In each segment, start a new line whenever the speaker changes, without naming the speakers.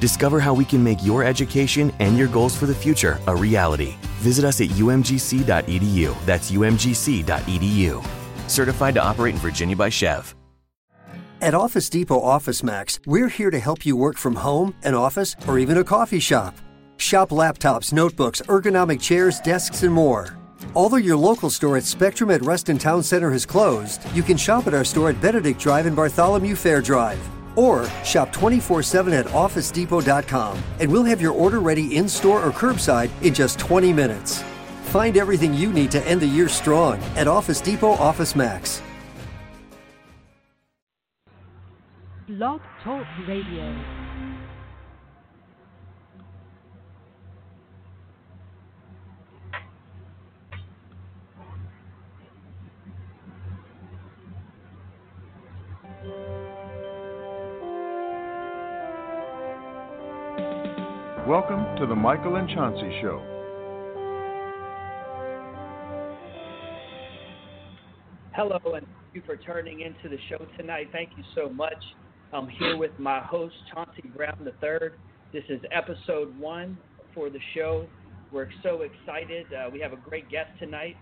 Discover how we can make your education and your goals for the future a reality. Visit us at umgc.edu. That's umgc.edu. Certified to operate in Virginia by SCHEV.
At Office Depot Office Max, we're here to help you work from home, an office, or even a coffee shop. Shop laptops, notebooks, ergonomic chairs, desks, and more. Although your local store at Spectrum at Reston Town Center has closed, you can shop at our store at Benedict Drive and Bartholomew Fair Drive. Or shop 24 7 at OfficeDepot.com and we'll have your order ready in store or curbside in just 20 minutes. Find everything you need to end the year strong at Office Depot Office Max.
Blog Talk Radio.
Welcome to the Michael and Chauncey Show.
Hello, and thank you for turning into the show tonight. Thank you so much. I'm here with my host, Chauncey Brown III. This is episode one for the show. We're so excited. Uh, we have a great guest tonight.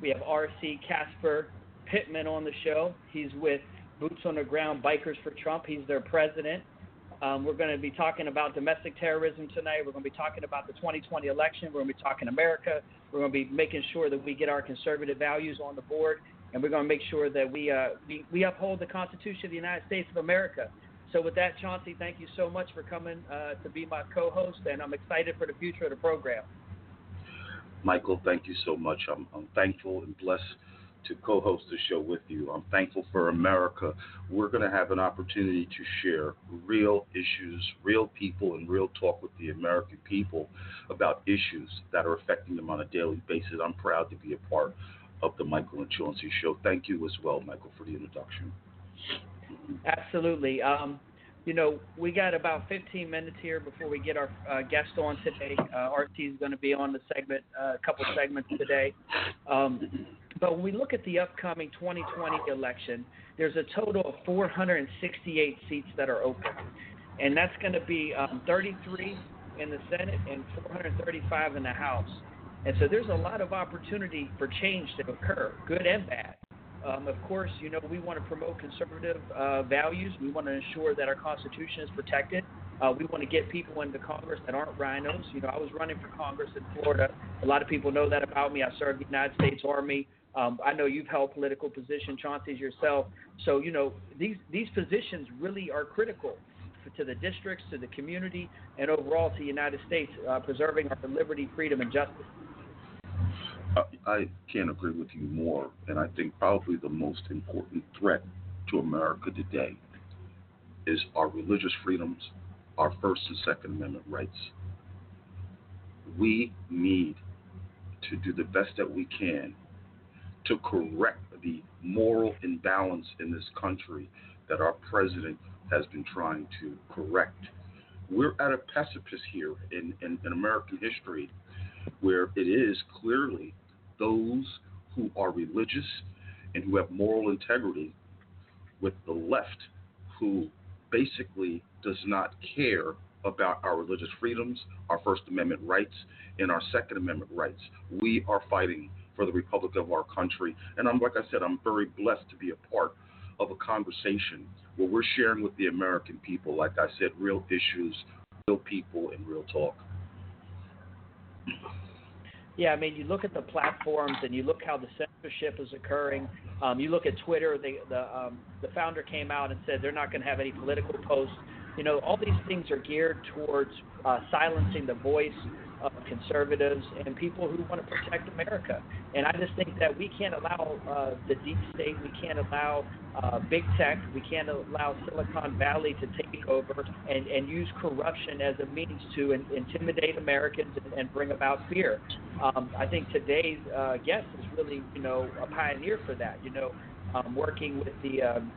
We have RC Casper Pittman on the show. He's with Boots on the Ground Bikers for Trump. He's their president. Um, we're going to be talking about domestic terrorism tonight. We're going to be talking about the 2020 election. We're going to be talking America. We're going to be making sure that we get our conservative values on the board, and we're going to make sure that we uh, we, we uphold the Constitution of the United States of America. So, with that, Chauncey, thank you so much for coming uh, to be my co-host, and I'm excited for the future of the program.
Michael, thank you so much. I'm, I'm thankful and blessed to co host the show with you. I'm thankful for America. We're going to have an opportunity to share real issues, real people, and real talk with the American people about issues that are affecting them on a daily basis. I'm proud to be a part of the Michael and Chauncey show. Thank you as well, Michael, for the introduction.
Absolutely. Um, you know, we got about 15 minutes here before we get our uh, guest on today. Uh, RC is going to be on the segment, uh, a couple segments today. Um, but when we look at the upcoming 2020 election, there's a total of 468 seats that are open, and that's going to be um, 33 in the Senate and 435 in the House. And so there's a lot of opportunity for change to occur, good and bad. Um, of course, you know, we want to promote conservative uh, values. We want to ensure that our Constitution is protected. Uh, we want to get people into Congress that aren't rhinos. You know, I was running for Congress in Florida. A lot of people know that about me. I served the United States Army. Um, I know you've held political position, Chauncey's yourself. So, you know, these, these positions really are critical to the districts, to the community, and overall to the United States, uh, preserving our liberty, freedom, and justice.
I can't agree with you more. And I think probably the most important threat to America today is our religious freedoms, our First and Second Amendment rights. We need to do the best that we can to correct the moral imbalance in this country that our president has been trying to correct. We're at a precipice here in, in, in American history where it is clearly those who are religious and who have moral integrity with the left who basically does not care about our religious freedoms, our First Amendment rights, and our Second Amendment rights. We are fighting for the republic of our country. And I'm like I said, I'm very blessed to be a part of a conversation where we're sharing with the American people, like I said, real issues, real people, and real talk.
Yeah, I mean, you look at the platforms and you look how the censorship is occurring. Um, you look at Twitter. The the um, the founder came out and said they're not going to have any political posts. You know, all these things are geared towards uh, silencing the voice conservatives and people who want to protect America. And I just think that we can't allow uh, the deep state, we can't allow uh, big tech, we can't allow Silicon Valley to take over and, and use corruption as a means to in, intimidate Americans and, and bring about fear. Um, I think today's uh, guest is really, you know, a pioneer for that. You know, um, working with the um,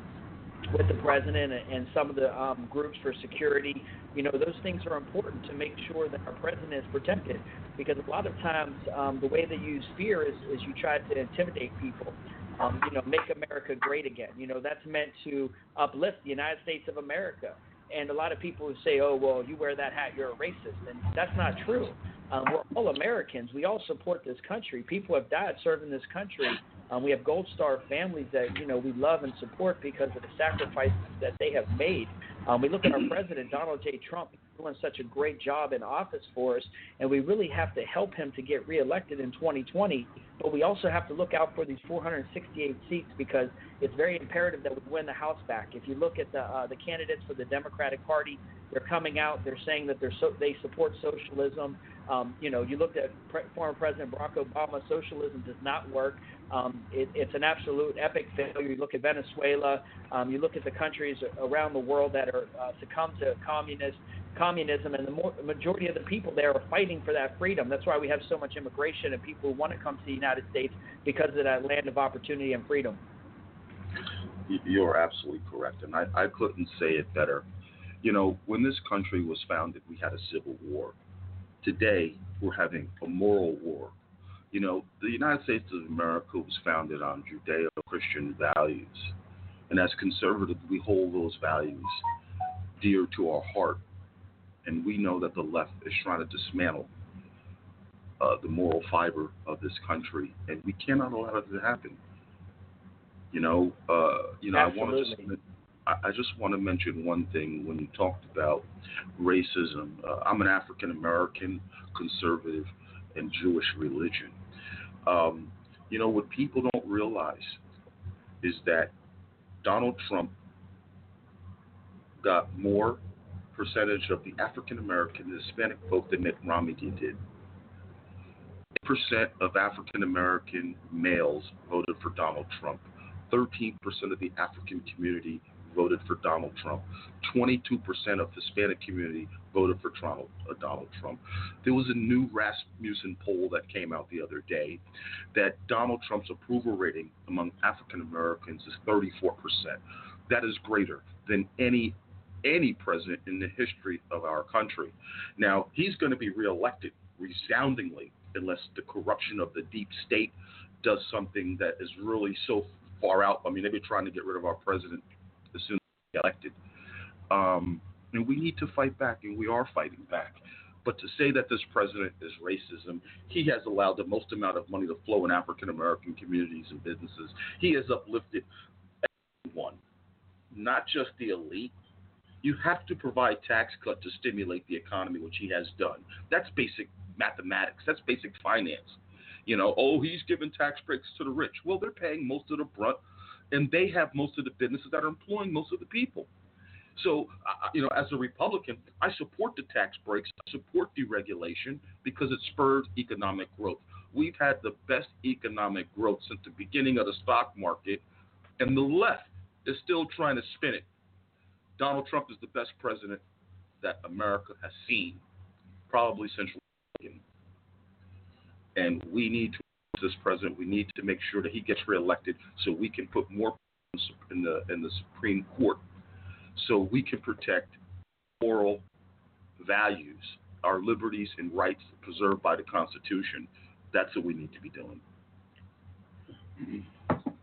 with the president and some of the um, groups for security. You know, those things are important to make sure that our president is protected because a lot of times um, the way they use fear is, is you try to intimidate people. Um, you know, make America great again. You know, that's meant to uplift the United States of America. And a lot of people say, oh, well, you wear that hat, you're a racist. And that's not true. Um, we're all Americans. We all support this country. People have died serving this country. Um, we have Gold Star families that you know we love and support because of the sacrifices that they have made. Um, we look at our president Donald J. Trump doing such a great job in office for us, and we really have to help him to get reelected in 2020. But we also have to look out for these 468 seats because it's very imperative that we win the House back. If you look at the uh, the candidates for the Democratic Party, they're coming out. They're saying that they're so, they support socialism. Um, you know, you looked at pre- former President Barack Obama. Socialism does not work. Um, it, it's an absolute epic failure. You look at Venezuela. Um, you look at the countries around the world that are uh, succumbed to communist communism, and the more, majority of the people there are fighting for that freedom. That's why we have so much immigration and people who want to come to the United States because of that land of opportunity and freedom.
You're absolutely correct, and I, I couldn't say it better. You know, when this country was founded, we had a civil war. Today, we're having a moral war. You know, the United States of America was founded on Judeo Christian values. And as conservatives, we hold those values dear to our heart. And we know that the left is trying to dismantle uh, the moral fiber of this country, and we cannot allow it to happen. You know, uh, you know,
Absolutely.
I want to just I just want to mention one thing when you talked about racism. Uh, I'm an African American conservative and Jewish religion. Um, you know, what people don't realize is that Donald Trump got more percentage of the African American and Hispanic vote than Mitt Romney did. 8% of African American males voted for Donald Trump. 13% of the African community voted for Donald Trump. 22% of Hispanic community voted for Donald, uh, Donald Trump. There was a new Rasmussen poll that came out the other day that Donald Trump's approval rating among African Americans is 34%. That is greater than any any president in the history of our country. Now, he's going to be reelected resoundingly unless the corruption of the deep state does something that is really so far out. I mean, they've been trying to get rid of our president as soon as he's elected. Um, and we need to fight back, and we are fighting back. But to say that this president is racism, he has allowed the most amount of money to flow in African American communities and businesses. He has uplifted everyone, not just the elite. You have to provide tax cut to stimulate the economy, which he has done. That's basic mathematics. That's basic finance. You know, oh, he's giving tax breaks to the rich. Well, they're paying most of the brunt and they have most of the businesses that are employing most of the people. So, you know, as a Republican, I support the tax breaks, I support deregulation because it spurs economic growth. We've had the best economic growth since the beginning of the stock market, and the left is still trying to spin it. Donald Trump is the best president that America has seen, probably since Reagan. And we need to this president. We need to make sure that he gets reelected so we can put more in the in the Supreme Court, so we can protect moral values, our liberties and rights preserved by the Constitution. That's what we need to be doing.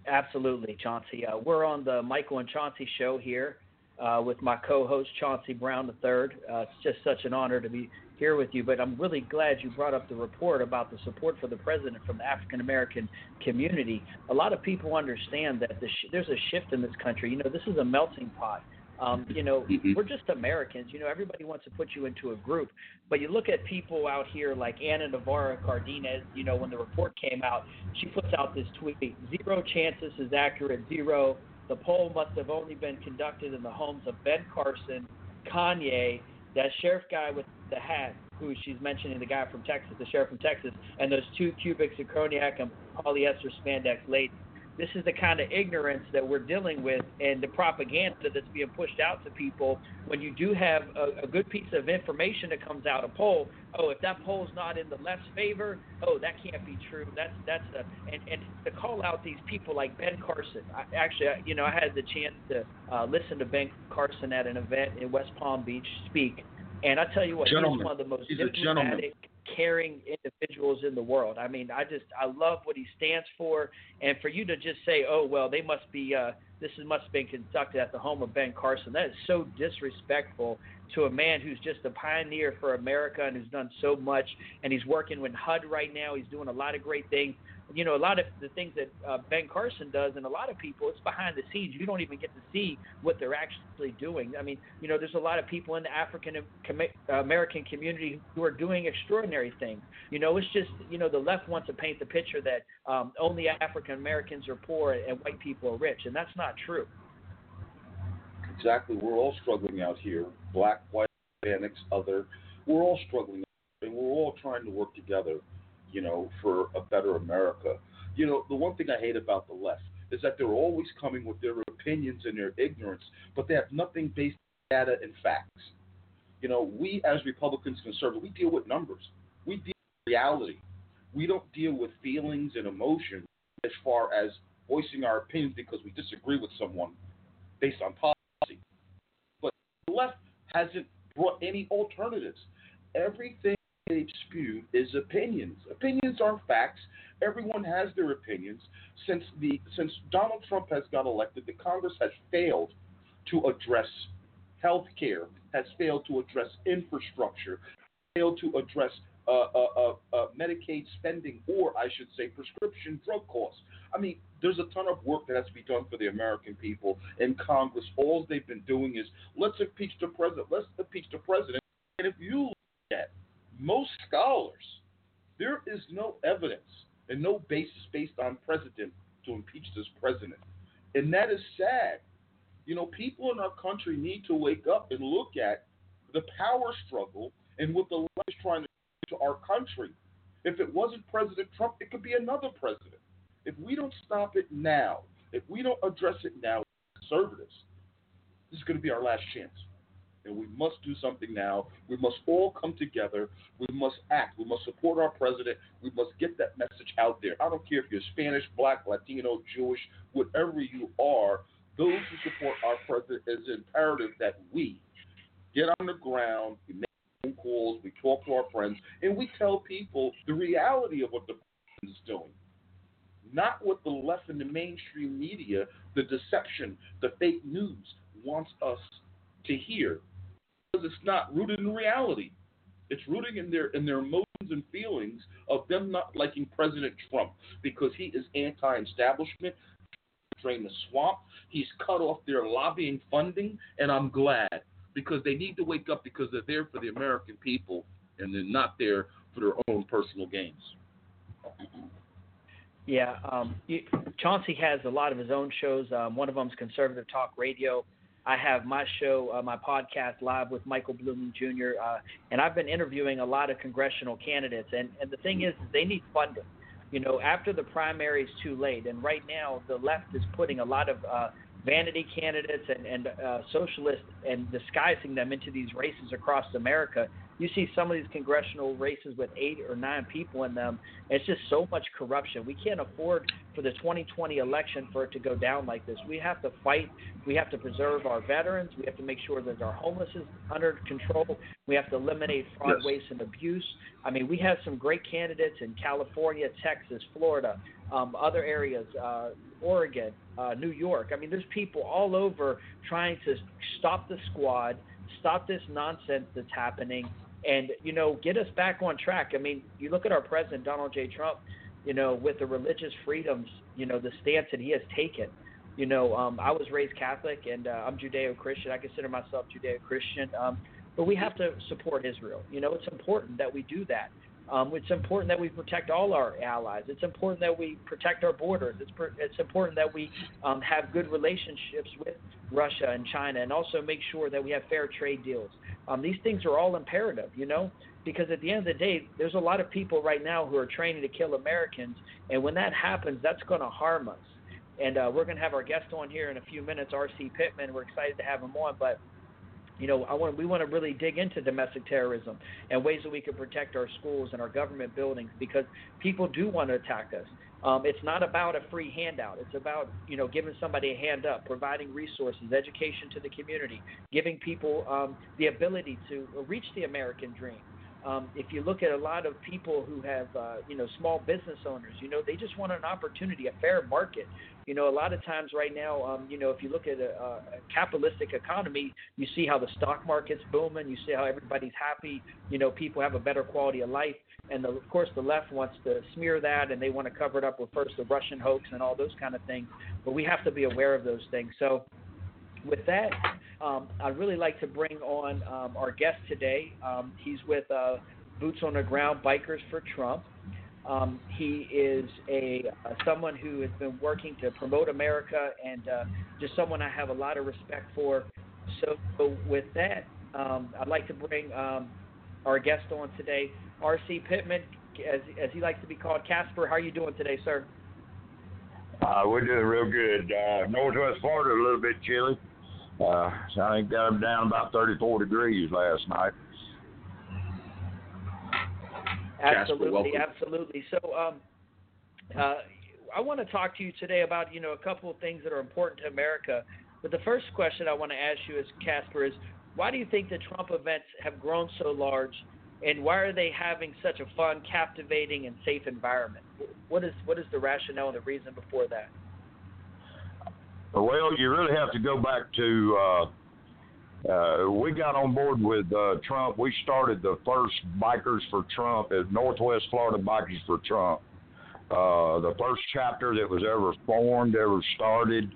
Absolutely, Chauncey. Uh, we're on the Michael and Chauncey show here uh, with my co-host Chauncey Brown III. Uh, it's just such an honor to be here with you, but I'm really glad you brought up the report about the support for the president from the African American community. A lot of people understand that the sh- there's a shift in this country. You know, this is a melting pot. Um, you know,
Mhm.
we're just Americans. You know, everybody wants to put you into a group, but you look at people out here like Ana Navarro-Cárdenas. You know, when the report came out, she puts out this tweet: zero chances is accurate, zero. The poll must have only been conducted in the homes of Ben Carson, Kanye, that sheriff guy with the hat, who she's mentioning, the guy from Texas, the sheriff from Texas, and those two cubics of zirconiac and polyester spandex ladies. This is the kind of ignorance that we're dealing with and the propaganda that's being pushed out to people when you do have a, a good piece of information that comes out, a poll. Oh, if that poll's not in the left's favor, oh, that can't be true. That's that's a and and to call out these people like Ben Carson. I, actually, I, you know, I had the chance to uh, listen to Ben Carson at an event in West Palm Beach speak, and I tell you what,
Gentleman.
he's one of the most
He's
diplomatic, caring individuals in the world. I mean, I just I love what he stands for, and for you to just say, oh well, they must be uh, this is, must have been conducted at the home of Ben Carson. That is so disrespectful to a man who's just a pioneer for America and who's done so much, and he's working with HUD right now. He's doing a lot of great things. You know, a lot of the things that uh, Ben Carson does, and a lot of people, it's behind the scenes. You don't even get to see what they're actually doing. I mean, you know, there's a lot of people in the African American community who are doing extraordinary things. You know, it's just, you know, the left wants to paint the picture that um, only African Americans are poor and white people are rich, and that's not true.
Exactly. We're all struggling out here. Black, white, Hispanics, other. We're all struggling, and we're all trying to work together, you know, for a better America. You know, the one thing I hate about the left is that they're always coming with their opinions and their ignorance, but they have nothing based on data and facts. You know, we as Republicans, conservatives, we deal with numbers. We deal with reality. We don't deal with feelings and emotions as far as voicing our opinions because we disagree with someone based on policy. But the left hasn't brought any alternatives. Everything they've spewed is opinions. Opinions aren't facts. Everyone has their opinions. Since the since Donald Trump has got elected, the Congress has failed to address health care, has failed to address infrastructure, failed to address uh, uh, uh, uh, Medicaid spending, or I should say, prescription drug costs. I mean, there's a ton of work that has to be done for the American people in Congress. All they've been doing is let's impeach the president, let's impeach the president. And if you look at most scholars, there is no evidence and no basis based on precedent to impeach this president. And that is sad. You know, people in our country need to wake up and look at the power struggle and what the left is trying to do to our country. If it wasn't President Trump, it could be another president. If we don't stop it now, if we don't address it now, conservatives, this is going to be our last chance. And we must do something now. We must all come together. We must act. We must support our president. We must get that message out there. I don't care if you're Spanish, Black, Latino, Jewish, whatever you are. Those who support our president is imperative that we get on the ground, we make phone calls, we talk to our friends, and we tell people the reality of what the president is doing. Not what the left and the mainstream media, the deception, the fake news wants us to hear. Because it's not rooted in reality. It's rooted in their in their emotions and feelings of them not liking President Trump because he is anti-establishment, drain the swamp. He's cut off their lobbying funding, and I'm glad because they need to wake up because they're there for the American people and they're not there for their own personal gains.
Yeah, um, Chauncey has a lot of his own shows. Um, one of them is Conservative Talk Radio. I have my show, uh, my podcast, live with Michael Bluemling Jr. Uh, and I've been interviewing a lot of congressional candidates. And, and the thing is, they need funding. You know, after the primary is too late, and right now the left is putting a lot of uh, vanity candidates and, and uh, socialists and disguising them into these races across America. You see some of these congressional races with eight or nine people in them. It's just so much corruption. We can't afford for the 2020 election for it to go down like this. We have to fight. We have to preserve our veterans. We have to make sure that our homeless is under control. We have to eliminate fraud,
Yes.
waste, and abuse. I mean, we have some great candidates in California, Texas, Florida, um, other areas, uh, Oregon, uh, New York. I mean, there's people all over trying to stop the squad, stop this nonsense that's happening, and you know, get us back on track. I mean, you look at our president Donald J. Trump, you know, with the religious freedoms, you know, the stance that he has taken. You know, um, I was raised Catholic, and uh, I'm Judeo-Christian. I consider myself Judeo-Christian. Um, but we have to support Israel. You know, it's important that we do that. Um, it's important that we protect all our allies. It's important that we protect our borders. It's, per- it's important that we um, have good relationships with Russia and China, and also make sure that we have fair trade deals. Um, these things are all imperative, you know, because at the end of the day, there's a lot of people right now who are training to kill Americans, and when that happens, that's going to harm us. And uh, we're going to have our guest on here in a few minutes, R.C. Pittman. We're excited to have him on, but you know, I want we want to really dig into domestic terrorism and ways that we can protect our schools and our government buildings because people do want to attack us. Um, it's not about a free handout. It's about you know giving somebody a hand up, providing resources, education to the community, giving people um, the ability to reach the American dream. Um, if you look at a lot of people who have, uh, you know, small business owners, you know, they just want an opportunity, a fair market. You know, a lot of times right now, um, you know, if you look at a, a capitalistic economy, you see how the stock market's booming. You see how everybody's happy. You know, people have a better quality of life. And the, of course, the left wants to smear that, and they want to cover it up with first the Russian hoax and all those kind of things. But we have to be aware of those things. So, with that, um, I'd really like to bring on um, our guest today. Um, he's with uh, Boots on the Ground Bikers for Trump. Um, he is a uh, someone who has been working to promote America and uh, just someone I have a lot of respect for. So, so with that, um, I'd like to bring um, our guest on today, R.C. Pittman, as, as he likes to be called. Casper, how are you doing today, sir?
Uh, we're doing real good. Uh, Northwest Florida a little bit chilly. Uh, so I think got them down about 34 degrees last night.
Absolutely, absolutely. So, um, uh, I want to talk to you today about you know a couple of things that are important to America. But the first question I want to ask you is, Casper, is why do you think the Trump events have grown so large, and why are they having such a fun, captivating, and safe environment? What is what is the rationale and the reason before that?
Well, you really have to go back to. Uh, uh, we got on board with uh, Trump. We started the first Bikers for Trump at Northwest Florida Bikers for Trump. Uh, the first chapter that was ever formed, ever started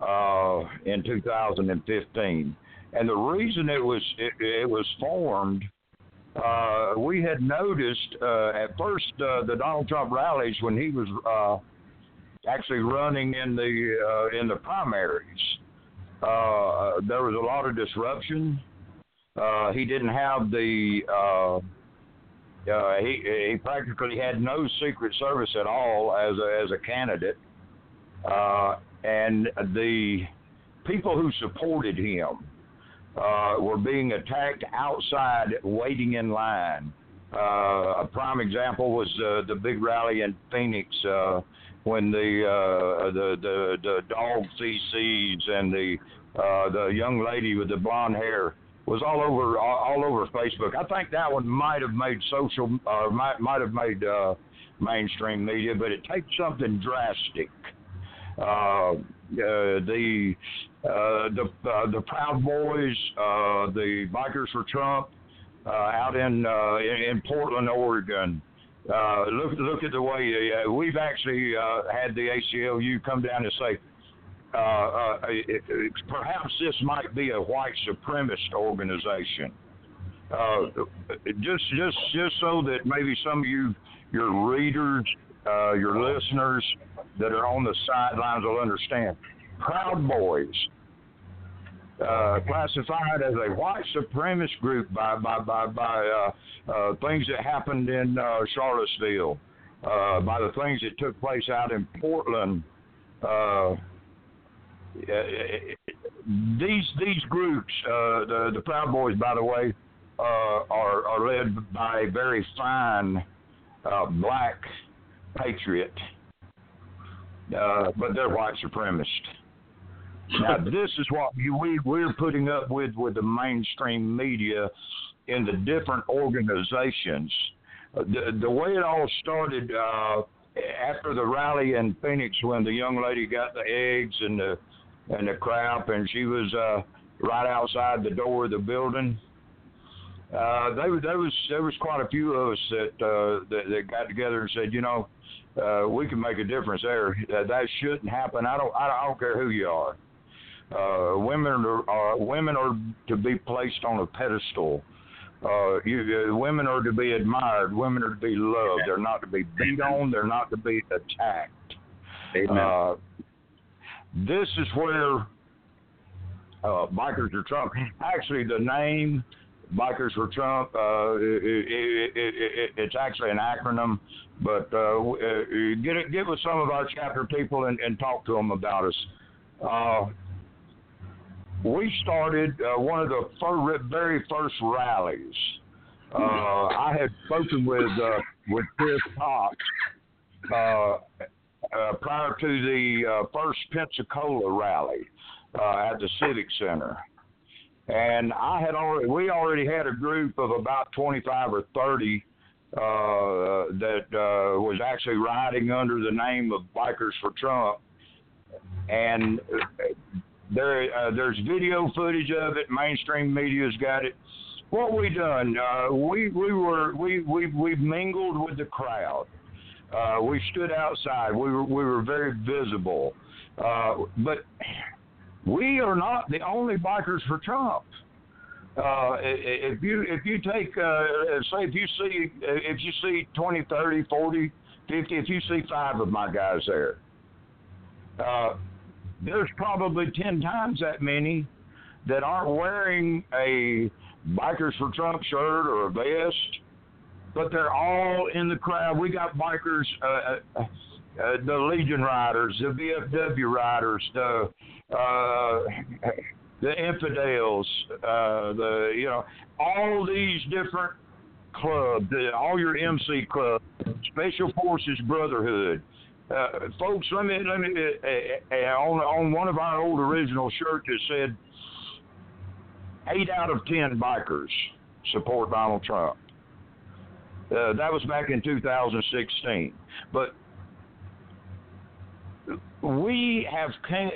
uh, in 2015. And the reason it was it, it was formed, uh, we had noticed uh, at first uh, the Donald Trump rallies when he was uh, actually running in the uh, in the primaries. Uh, there was a lot of disruption. Uh, he didn't have the uh, uh, he he practically had no Secret Service at all as a, as a candidate, uh, and the people who supported him uh, were being attacked outside, waiting in line. Uh, a prime example was uh, the big rally in Phoenix uh, when the uh, the the the dog feces and the uh, the young lady with the blonde hair was all over all, all over Facebook. I think that one might have made social uh, might might have made uh, mainstream media, but it takes something drastic. Uh, uh, the uh, the uh, the Proud Boys, uh, the Bikers for Trump, uh, out in, uh, in in Portland, Oregon. Uh, look look at the way uh, we've actually uh, had the ACLU come down and say. Uh, uh, it, it, perhaps this might be a white supremacist organization. Uh, just, just, just so that maybe some of you, your readers, uh, your listeners that are on the sidelines will understand. Proud Boys, uh, classified as a white supremacist group by by by, by uh, uh, things that happened in uh, Charlottesville, uh, by the things that took place out in Portland. Uh, these these groups, uh, the the Proud Boys, by the way, uh, are are led by a very fine uh, black patriot, uh, but they're white supremacists. Now, this is what we we're putting up with with the mainstream media in the different organizations. Uh, the the way it all started uh, after the rally in Phoenix, when the young lady got the eggs and the and the crap, and she was uh, right outside the door of the building. uh, they, there was there was quite a few of us that uh, that, that got together and said, you know, uh, we can make a difference there. Uh, that shouldn't happen. I don't I don't care who you are. Uh, women are, are women are to be placed on a pedestal. Uh, you, uh, women are to be admired. Women are to be loved. They're not to be beat on. They're not to be attacked.
Amen.
Uh, this is where uh, Bikers for Trump. Actually, the name Bikers for Trump. Uh, it, it, it, it's actually an acronym, but uh, uh, get it, get with some of our chapter people and, and talk to them about us. Uh, we started uh, one of the fir- very first rallies. Uh, I had spoken with uh, with Chris Cox uh, uh, prior to the uh, first Pensacola rally at the Civic Center, and I had already we already had a group of about 25 or 30 uh, that was actually riding under the name of Bikers for Trump, and there uh, there's video footage of it. Mainstream media's got it. What we done? Uh, we we were we we we mingled with the crowd. Uh, we stood outside. We were we were very visible, uh, but we are not the only bikers for Trump. Uh, if you if you take uh, say if you see if you see 20, 30, 40, 50, if you see five of my guys there, uh, there's probably 10 times that many that aren't wearing a Bikers for Trump shirt or a vest, but they're all in the crowd. We got bikers, uh, uh, uh, the Legion riders, the VFW riders, the uh, the infidels, uh, the you know all these different clubs, all your MC clubs, Special Forces Brotherhood. Uh, folks, let me let me uh, uh, uh, on on one of our old original shirts it said eight out of ten bikers support Donald Trump. Uh, that was back in 2016, but we have came,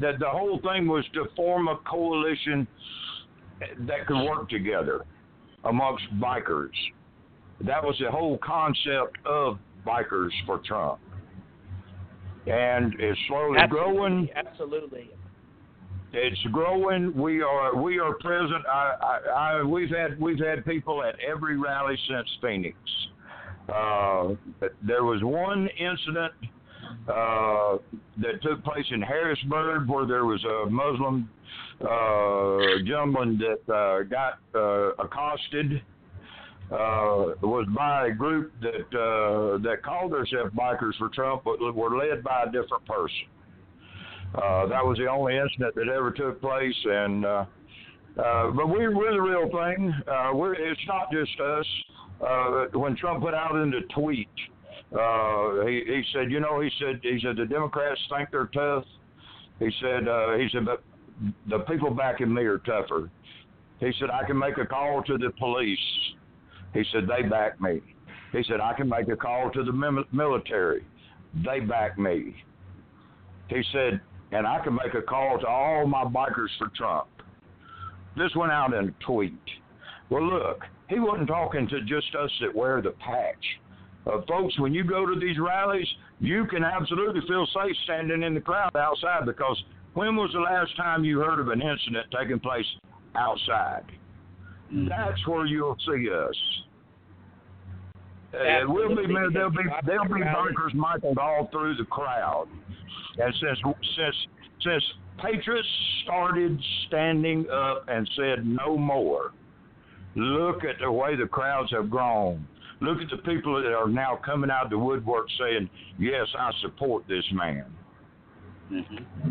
the, the whole thing was to form a coalition that could work together amongst bikers. That was the whole concept of bikers for Trump, and it's slowly
absolutely,
growing.
Absolutely.
It's growing. We are we are present. I, I, I we've had we've had people at every rally since Phoenix. Uh, there was one incident uh, that took place in Harrisburg where there was a Muslim uh, gentleman that uh, got uh, accosted. Uh, was by a group that uh, that called themselves Bikers for Trump, but were led by a different person. Uh, that was the only incident that ever took place, and uh, uh, but we, we're the real thing. Uh, we're, it's not just us. Uh, when Trump put out in the tweet, uh, he, he said, you know, he said, he said the Democrats think they're tough. He said, uh, he said, but the people backing me are tougher. He said, I can make a call to the police. He said, they back me. He said, I can make a call to the military. They back me. He said, and I can make a call to all my bikers for Trump. This went out in a tweet. Well, look, he wasn't talking to just us that wear the patch. Uh, folks, when you go to these rallies, you can absolutely feel safe standing in the crowd outside because when was the last time you heard of an incident taking place outside? Mm-hmm. That's where you'll see us. Uh, we'll be there'll be there'll be bunkers Michael all through the crowd. And since since since patriots started standing up and said no more, look at the way the crowds have grown. Look at the people that are now coming out of the woodwork saying, "Yes, I support this man."
Mm-hmm.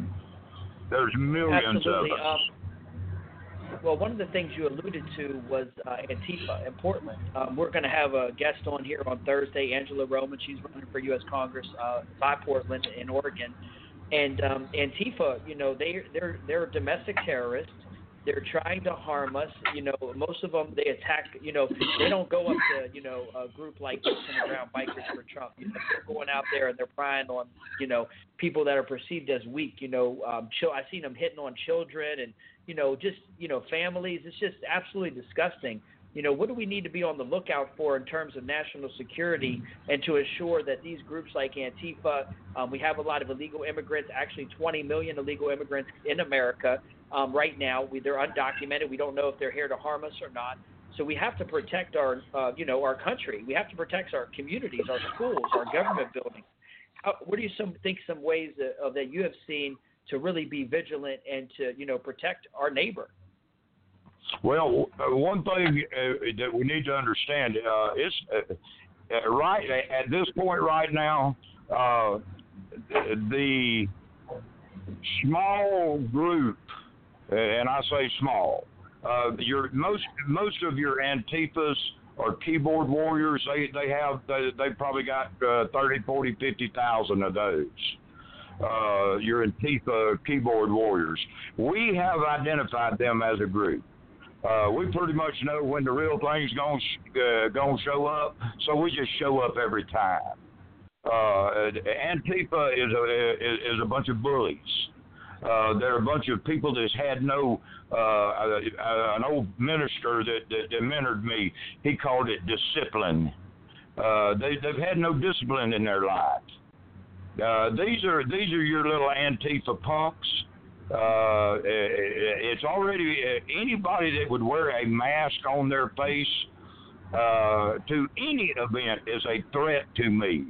There's millions
Absolutely.
of us.
Um, well, one of the things you alluded to was uh, Antifa in Portland. Um, we're going to have a guest on here on Thursday, Angela Roman. She's running for U.S. Congress uh, by Portland in Oregon. And um, Antifa, you know, they they're they're domestic terrorists. They're trying to harm us. You know, most of them they attack. You know, they don't go up to you know a group like on the Ground Bikers for Trump. You know, they're going out there and they're prying on you know people that are perceived as weak. You know, um, I've seen them hitting on children and you know, just you know, families. It's just absolutely disgusting. you know, what do we need to be on the lookout for in terms of national security and to assure that these groups like Antifa, um, we have a lot of illegal immigrants, actually 20 million illegal immigrants in America um, right now. We, they're undocumented. We don't know if they're here to harm us or not. So we have to protect our, uh, you know, our country. We have to protect our communities, our schools, our government buildings. How, what do you some, think some ways that, uh, that you have seen to really be vigilant and to, you know, protect our neighbor?
Well, uh, one thing uh, that we need to understand uh, is uh, uh right at this point right now, uh, the small group, and I say small, your most most of your Antifas or keyboard warriors, they they have they they probably got uh, 30, 40, 50,000 of those. Uh, your Antifa keyboard warriors. We have identified them as a group. Uh, we pretty much know when the real thing's going uh, to show up, so we just show up every time. Uh, Antifa is a is, is a bunch of bullies. Uh, they're a bunch of people that's had no. Uh, uh, uh, an old minister that, that, that mentored me, he called it discipline. Uh, they, they've had no discipline in their life. Uh, these are these are your little Antifa punks uh, it's already uh, anybody that would wear a mask on their face uh, to any event is a threat to me.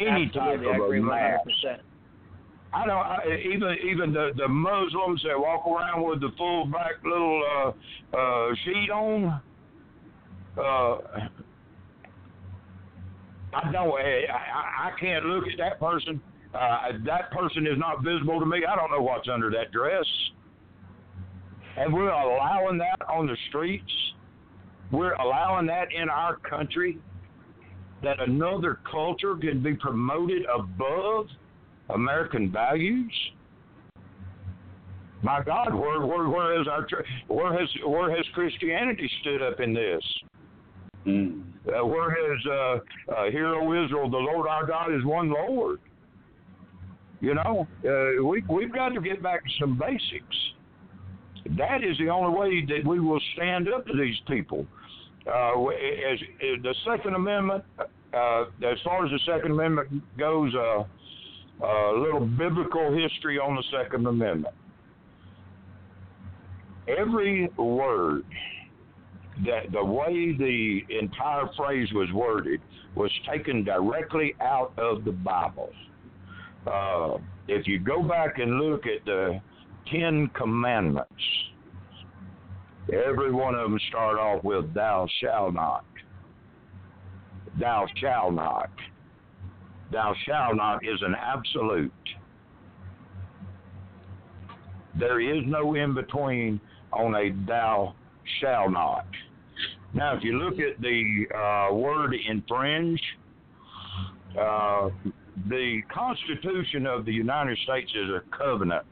Any
Absolutely,
type
of
a mask.
100%.
I don't I, even even the the Muslims that walk around with the full back little uh, uh, sheet on. Uh, I don't. I, I can't look at that person uh, that person is not visible to me. I don't know what's under that dress. And we're allowing that on the streets. We're allowing that in our country that another culture can be promoted above American values. My God, where where, where has our where has where has Christianity stood up in this? Mm. Uh, where has uh, uh, Hero Israel, the Lord our God is one Lord? You know, uh, we we've got to get back to some basics. That is the only way that we will stand up to these people. Uh, the Second Amendment, uh, as far as the Second Amendment goes, uh, a little biblical history on the Second Amendment. Every word that the way the entire phrase was worded was taken directly out of the Bible. Uh, if you go back and look at the Ten Commandments, every one of them start off with "Thou shalt not." Thou shalt not. Thou shalt not is an absolute. There is no in between on a thou shall not. Now, if you look at the uh, word infringe, uh, the Constitution of the United States is a covenant.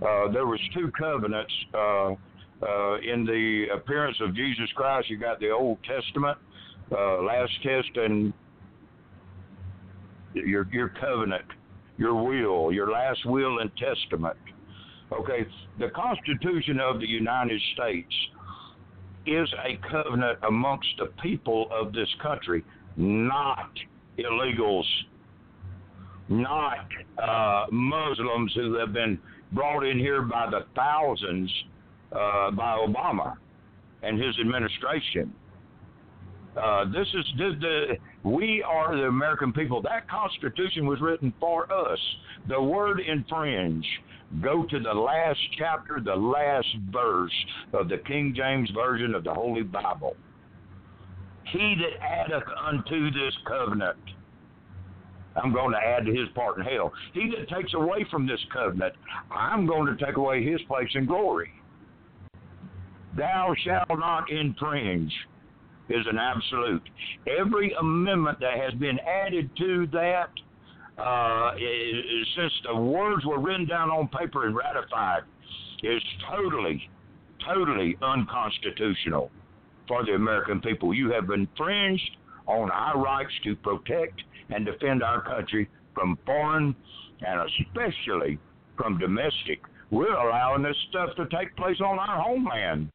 Uh, there was two covenants uh, in the appearance of Jesus Christ. You got the Old Testament, uh, last test, and your your covenant, your will, your last will and testament. Okay, the Constitution of the United States is a covenant amongst the people of this country, not illegals not uh, Muslims who have been brought in here by the thousands uh, by Obama and his administration. Uh, this is the we are the American people. That Constitution was written for us. The word infringe. Go to the last chapter, the last verse of the King James version of the Holy Bible. He that addeth unto this covenant I'm going to add to his part in hell. He that takes away from this covenant, I'm going to take away his place in glory. Thou shalt not infringe is an absolute. Every amendment that has been added to that, uh, is, since the words were written down on paper and ratified, is totally, totally unconstitutional for the American people. You have infringed on our rights to protect and defend our country from foreign and especially from domestic We're allowing this stuff to take place on our homeland.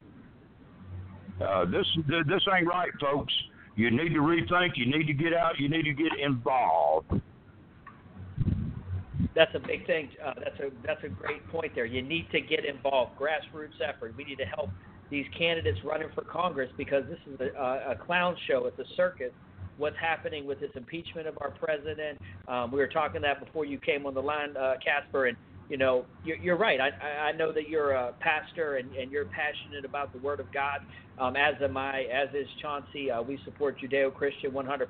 Uh, this this ain't right, folks. You need to rethink. You need to get out. You need to get involved.
That's a big thing. Uh, that's a that's a great point there. You need to get involved. Grassroots effort. We need to help these candidates running for Congress because this is a, a clown show. It's a circus. What's happening with this impeachment of our president? Um, we were talking that before you came on the line, uh, Casper, and you know you're, you're right. I, I know that you're a pastor and, and you're passionate about the Word of God. Um, as am I. As is Chauncey. Uh, we support Judeo-Christian 100%,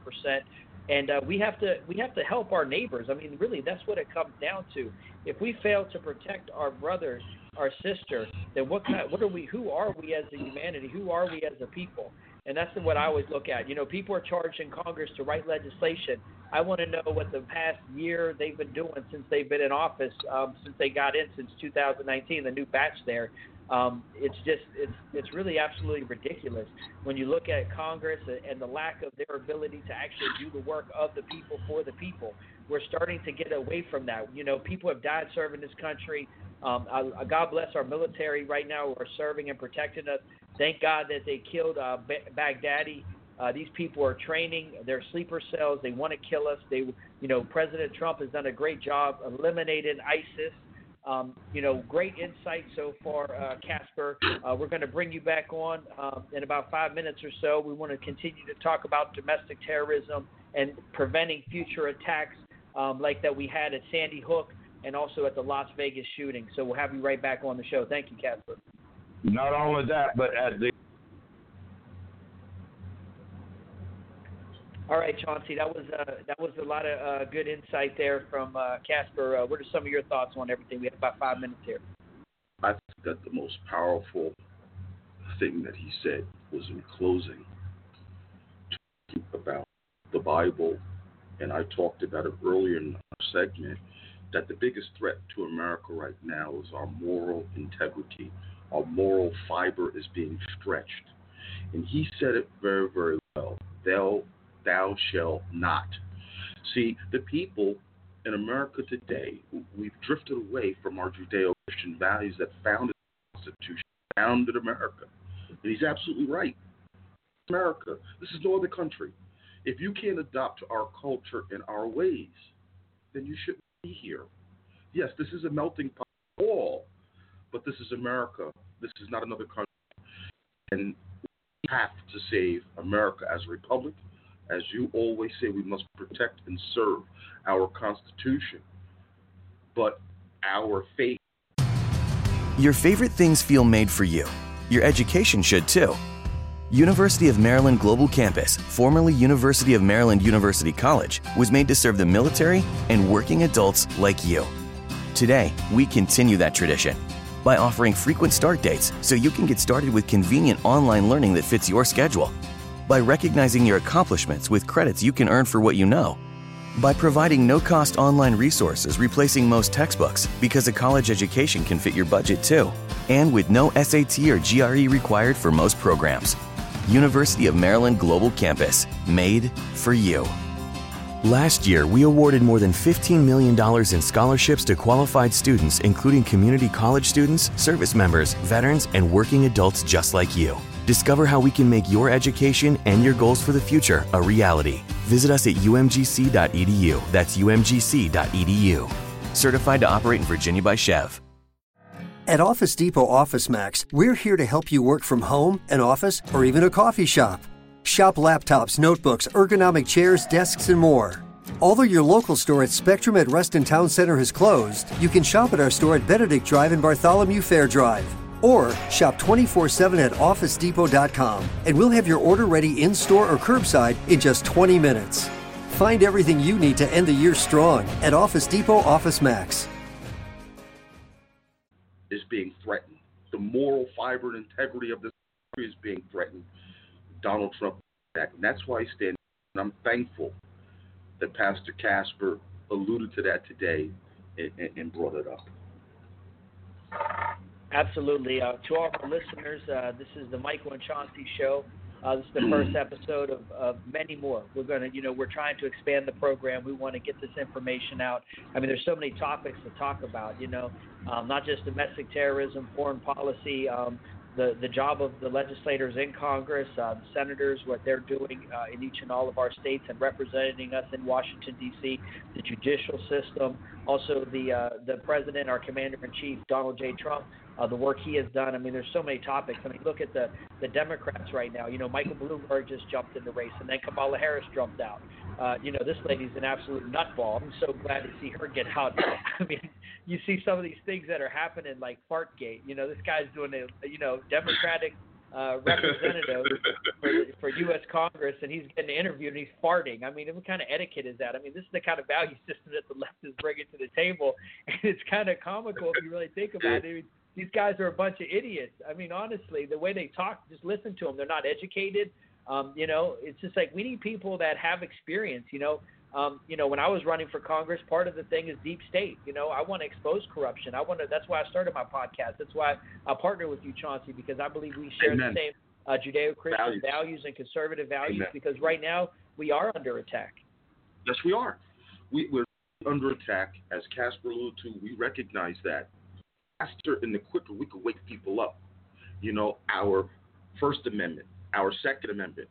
and uh, we have to we have to help our neighbors. I mean, really, that's what it comes down to. If we fail to protect our brothers our sister, then what kind, what are we? Who are we as a humanity? Who are we as a people? And that's what I always look at. You know, people are charged in Congress to write legislation. I want to know what the past year they've been doing since they've been in office, um, since they got in since 2019, the new batch there. Um, it's just it's it's really absolutely ridiculous when you look at Congress and the lack of their ability to actually do the work of the people for the people. We're starting to get away from that. You know, people have died serving this country. Um, I, God bless our military right now who are serving and protecting us. Thank God that they killed uh, Baghdadi. Uh, these people are training. They're sleeper cells. They want to kill us. They, you know, President Trump has done a great job eliminating ISIS. Um, you know, great insight so far, uh, Casper. Uh, we're going to bring you back on um, in about five minutes or so. We want to continue to talk about domestic terrorism and preventing future attacks um, like that we had at Sandy Hook and also at the Las Vegas shooting. So we'll have you right back on the show. Thank you, Casper.
Not only that, but at the
All right, Chauncey, that was uh, that was a lot of uh, good insight there from uh, Casper. Uh, what are some of your thoughts on everything? We have about five minutes here.
I think that the most powerful thing that he said was in closing about the Bible, and I talked about it earlier in our segment that the biggest threat to America right now is our moral integrity. Our moral fiber is being stretched. And he said it very, very well. Thou, thou shalt not. See, the people in America today, we've drifted away from our Judeo Christian values that founded the Constitution, founded America. And he's absolutely right. America, this is no other country. If you can't adopt our culture and our ways, then you shouldn't be here. Yes, this is a melting pot all, but this is America. This is not another country. And we have to save America as a republic. As you always say, we must protect and serve our Constitution, but our faith.
Your favorite things feel made for you. Your education should too. University of Maryland Global Campus, formerly University of Maryland University College, was made to serve the military and working adults like you. Today, we continue that tradition by offering frequent start dates so you can get started with convenient online learning that fits your schedule, by recognizing your accomplishments with credits you can earn for what you know, by providing no cost online resources replacing most textbooks because a college education can fit your budget too, and with no SAT or GRE required for most programs. University of Maryland Global Campus, made for you. Last year, we awarded more than $15 million in scholarships to qualified students, including community college students, service members, veterans, and working adults just like you. Discover how we can make your education and your goals for the future a reality. Visit us at umgc.edu. That's umgc.edu. Certified to operate in Virginia by SCHEV.
At Office Depot Office Max, we're here to help you work from home, an office, or even a coffee shop. Shop laptops, notebooks, ergonomic chairs, desks, and more. Although your local store at Spectrum at Reston Town Center has closed, you can shop at our store at Benedict Drive and Bartholomew Fair Drive. Or shop 24 7 at OfficeDepot.com and we'll have your order ready in store or curbside in just 20 minutes. Find everything you need to end the year strong at Office Depot Office Max.
Is being threatened. The moral fiber and integrity of this country is being threatened. Donald Trump back. And that's why I stand. And I'm thankful that Pastor Casper alluded to that today and, and brought it up.
Absolutely. Uh, to all our listeners, uh, this is the Michael and Chauncey Show. Uh, this is the first episode of, of many more. We're gonna, you know, we're trying to expand the program. We want to get this information out. I mean, there's so many topics to talk about. You know, um, not just domestic terrorism, foreign policy, um, the, the job of the legislators in Congress, uh, the senators, what they're doing uh, in each and all of our states and representing us in Washington D.C., the judicial system, also the uh, the president, our commander in chief, Donald J. Trump, uh, the work he has done. I mean, there's so many topics. I mean, look at the the Democrats right now. You know, Michael Bloomberg just jumped in the race, and then Kamala Harris jumped out. Uh, you know, this lady's an absolute nutball. I'm so glad to see her get out. I mean, you see some of these things that are happening, like Fartgate. You know, this guy's doing a you know Democratic uh, representative for, for U.S. Congress, and he's getting interviewed and he's farting. I mean, what kind of etiquette is that? I mean, this is the kind of value system that the left is bringing to the table, and it's kind of comical if you really think about it. These guys are a bunch of idiots. I mean, honestly, the way they talk, just listen to them. They're not educated. Um, you know, it's just like we need people that have experience. You know, um, you know, when I was running for Congress, part of the thing is deep state. You know, I want to expose corruption. I want to. That's why I started my podcast. That's why I partner with you, Chauncey, because I believe we share Amen. the same uh, Judeo-Christian values. values. and conservative values. Amen. Because right now we are under attack.
Yes, we are. We, we're under attack, as Casper alluded to. We recognize that. Faster and the quicker we can wake people up. You know, our First Amendment, our Second Amendment,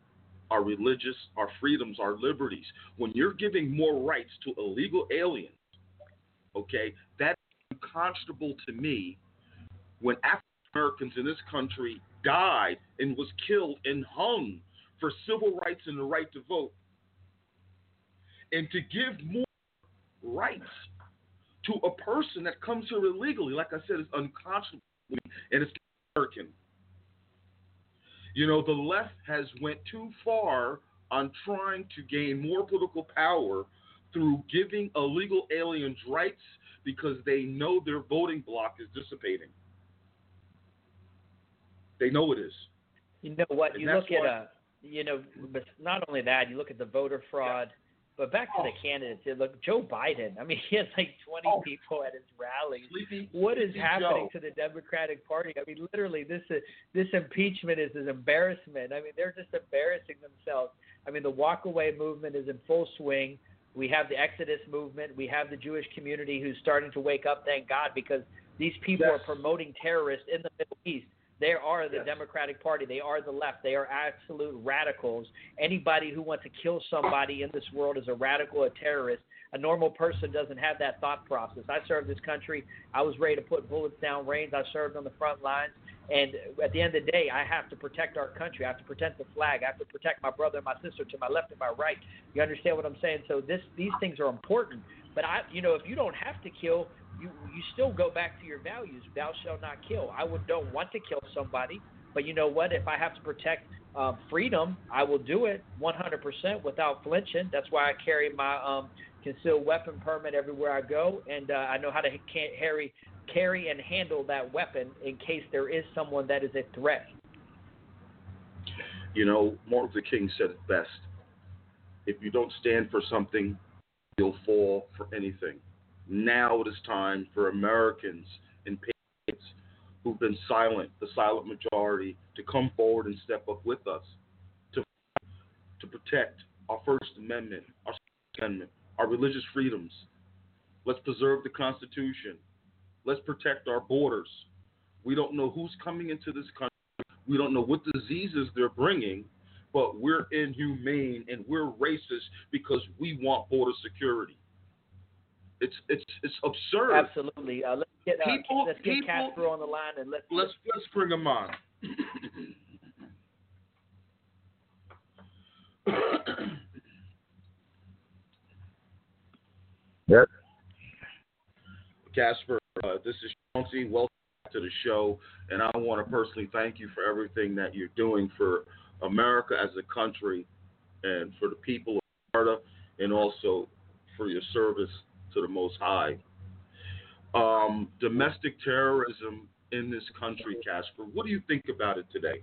our religious, our freedoms, our liberties. When you're giving more rights to illegal aliens, okay, that's unconscionable to me when African Americans in this country died and was killed and hung for civil rights and the right to vote. And to give more rights to a person that comes here illegally, like I said, is unconscionable and it's American. You know, the left has went too far on trying to gain more political power through giving illegal aliens rights because they know their voting bloc is dissipating. They know it is.
You know what? And you look at a, uh, you know, but not only that, you look at the voter fraud. Yeah but back to oh. the candidates. Look, Joe Biden. I mean, he has like 20 oh. people at his rally.
Sleepy,
what is happening
Joe.
to the Democratic Party? I mean, literally, this is, this impeachment is an embarrassment. I mean, they're just embarrassing themselves. I mean, the walkaway movement is in full swing. We have the Exodus movement. We have the Jewish community who's starting to wake up. Thank God, because these people yes. are promoting terrorists in the Middle East. They are the yes. Democratic Party. They are the left. They are absolute radicals. Anybody who wants to kill somebody in this world is a radical, a terrorist. A normal person doesn't have that thought process. I served this country. I was ready to put bullets down range. I served on the front lines. And at the end of the day, I have to protect our country. I have to protect the flag. I have to protect my brother and my sister to my left and my right. You understand what I'm saying? So this, these things are important. But I, you know, if you don't have to kill, you you still go back to your values. Thou shalt not kill. I would don't want to kill somebody, but you know what? If I have to protect um, freedom, I will do it 100% without flinching. That's why I carry my um, concealed weapon permit everywhere I go, and uh, I know how to carry carry and handle that weapon in case there is someone that is a threat.
You know, Martin Luther King said it best: "If you don't stand for something, you'll fall for anything." Now it is time for Americans and patriots who've been silent, the silent majority, to come forward and step up with us to to protect our First Amendment, our Second Amendment, our religious freedoms. Let's preserve the Constitution. Let's protect our borders. We don't know who's coming into this country. We don't know what diseases they're bringing, but we're inhumane and we're racist because we want border security. It's it's it's absurd.
Absolutely. Uh, let's get uh, people, let's get people, Casper on the line and let's
let's let's bring him on.
yep.
Casper, uh, this is Chauncey. Welcome to the show, and I want to personally thank you for everything that you're doing for America as a country, and for the people of Florida, and also for your service to the Most High. Um, domestic terrorism in this country, Casper. What do you think about it today?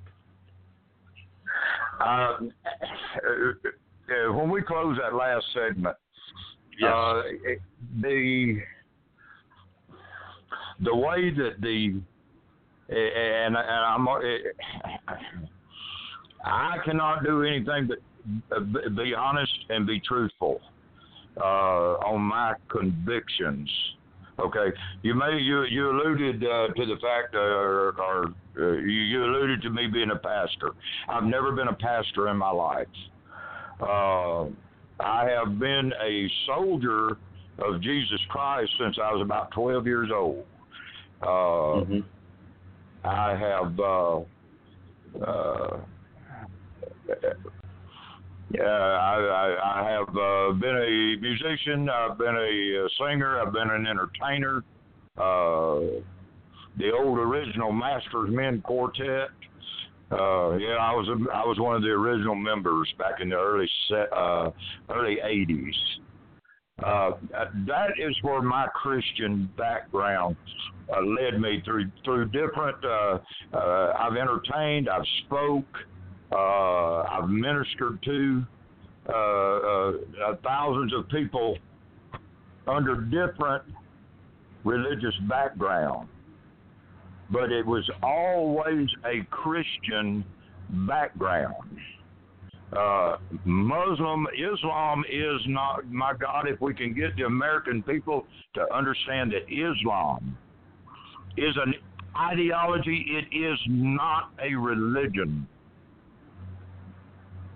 Um, uh, when we close that last segment,
yes.
uh, the the way that the and, and I'm I cannot do anything but be honest and be truthful uh, on my convictions. Okay, you may you you alluded uh, to the fact, uh, or, or uh, you, you alluded to me being a pastor. I've never been a pastor in my life. Uh, I have been a soldier of Jesus Christ since I was about 12 years old. Uh, mm-hmm. I have uh, uh, yeah, I, I, I have uh, been a musician. I've been a, singer. I've been an entertainer. Uh, the old original Masters Men Quartet. Uh, yeah, I was a, I was one of the original members back in the early uh, early '80s. Uh, that is where my Christian background uh, led me through through different. Uh, uh, I've entertained, I've spoke, uh, I've ministered to uh, uh, uh, thousands of people under different religious background, but it was always a Christian background. Uh, Muslim Islam is not my God. If we can get the American people to understand that Islam is an ideology, it is not a religion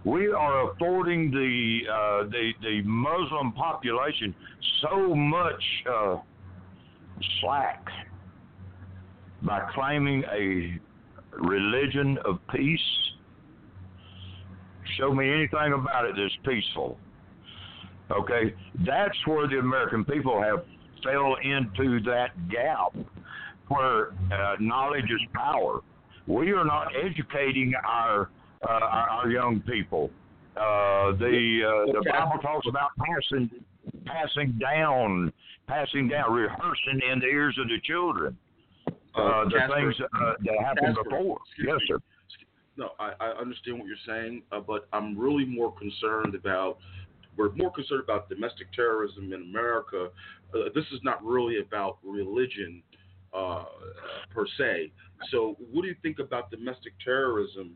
we are affording the uh, the the Muslim population so much uh, slack by claiming a religion of peace. Show me anything about it that's peaceful. Okay, that's where the American people have fell into that gap where uh, knowledge is power. We are not educating our uh, our, our young people. Uh, the uh, the Bible talks about passing passing down, passing down, rehearsing in the ears of the children. Uh, uh the Casper, things uh, that happened Casper, before. Yes, sir.
No, I, I understand what you're saying, uh, but I'm really more concerned about. We're more concerned about domestic terrorism in America. Uh, this is not really about religion uh, per se. So, what do you think about domestic terrorism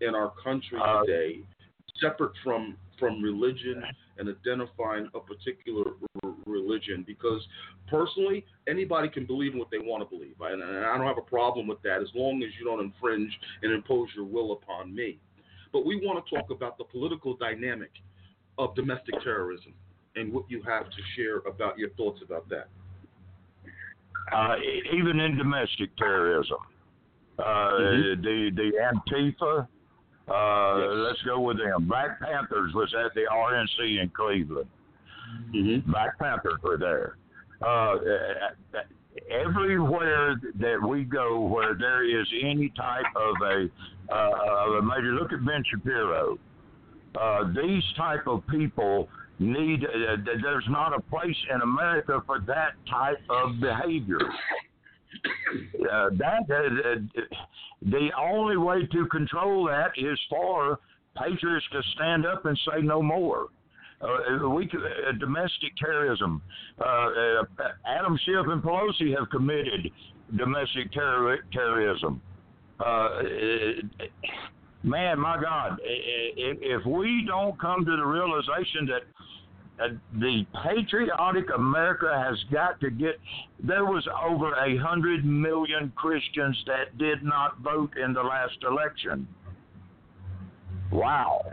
in our country uh, today, separate from from religion and identifying a particular r- religion. Because personally anybody can believe in what they want to believe and I don't have a problem with that as long as you don't infringe and impose your will upon me. But we want to talk about the political dynamic of domestic terrorism and what you have to share about your thoughts about that.
Uh, even in domestic terrorism. Uh, mm-hmm. the the Antifa uh, yes. Let's go with them. Black Panthers was at the RNC in Cleveland. Mm-hmm. Black Panthers were there. Uh, everywhere that we go where there is any type of a, uh, a major, look at Ben Shapiro. Uh, these type of people need. Uh, there's not a place in America for that type of behavior. Uh, that uh, uh, the only way to control that is for patriots to stand up and say no more. Uh, we uh, domestic terrorism. Uh, Adam Schiff and Pelosi have committed domestic terror, terrorism. man, my God, if, we don't come to the realization that uh, Uh, the patriotic America has got to get. There was over a hundred million Christians that did not vote in the last election. Wow.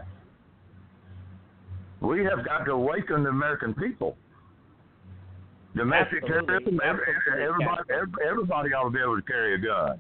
We have got to awaken the American people. Domestic terrorism. Everybody, everybody ought to be able to carry a gun.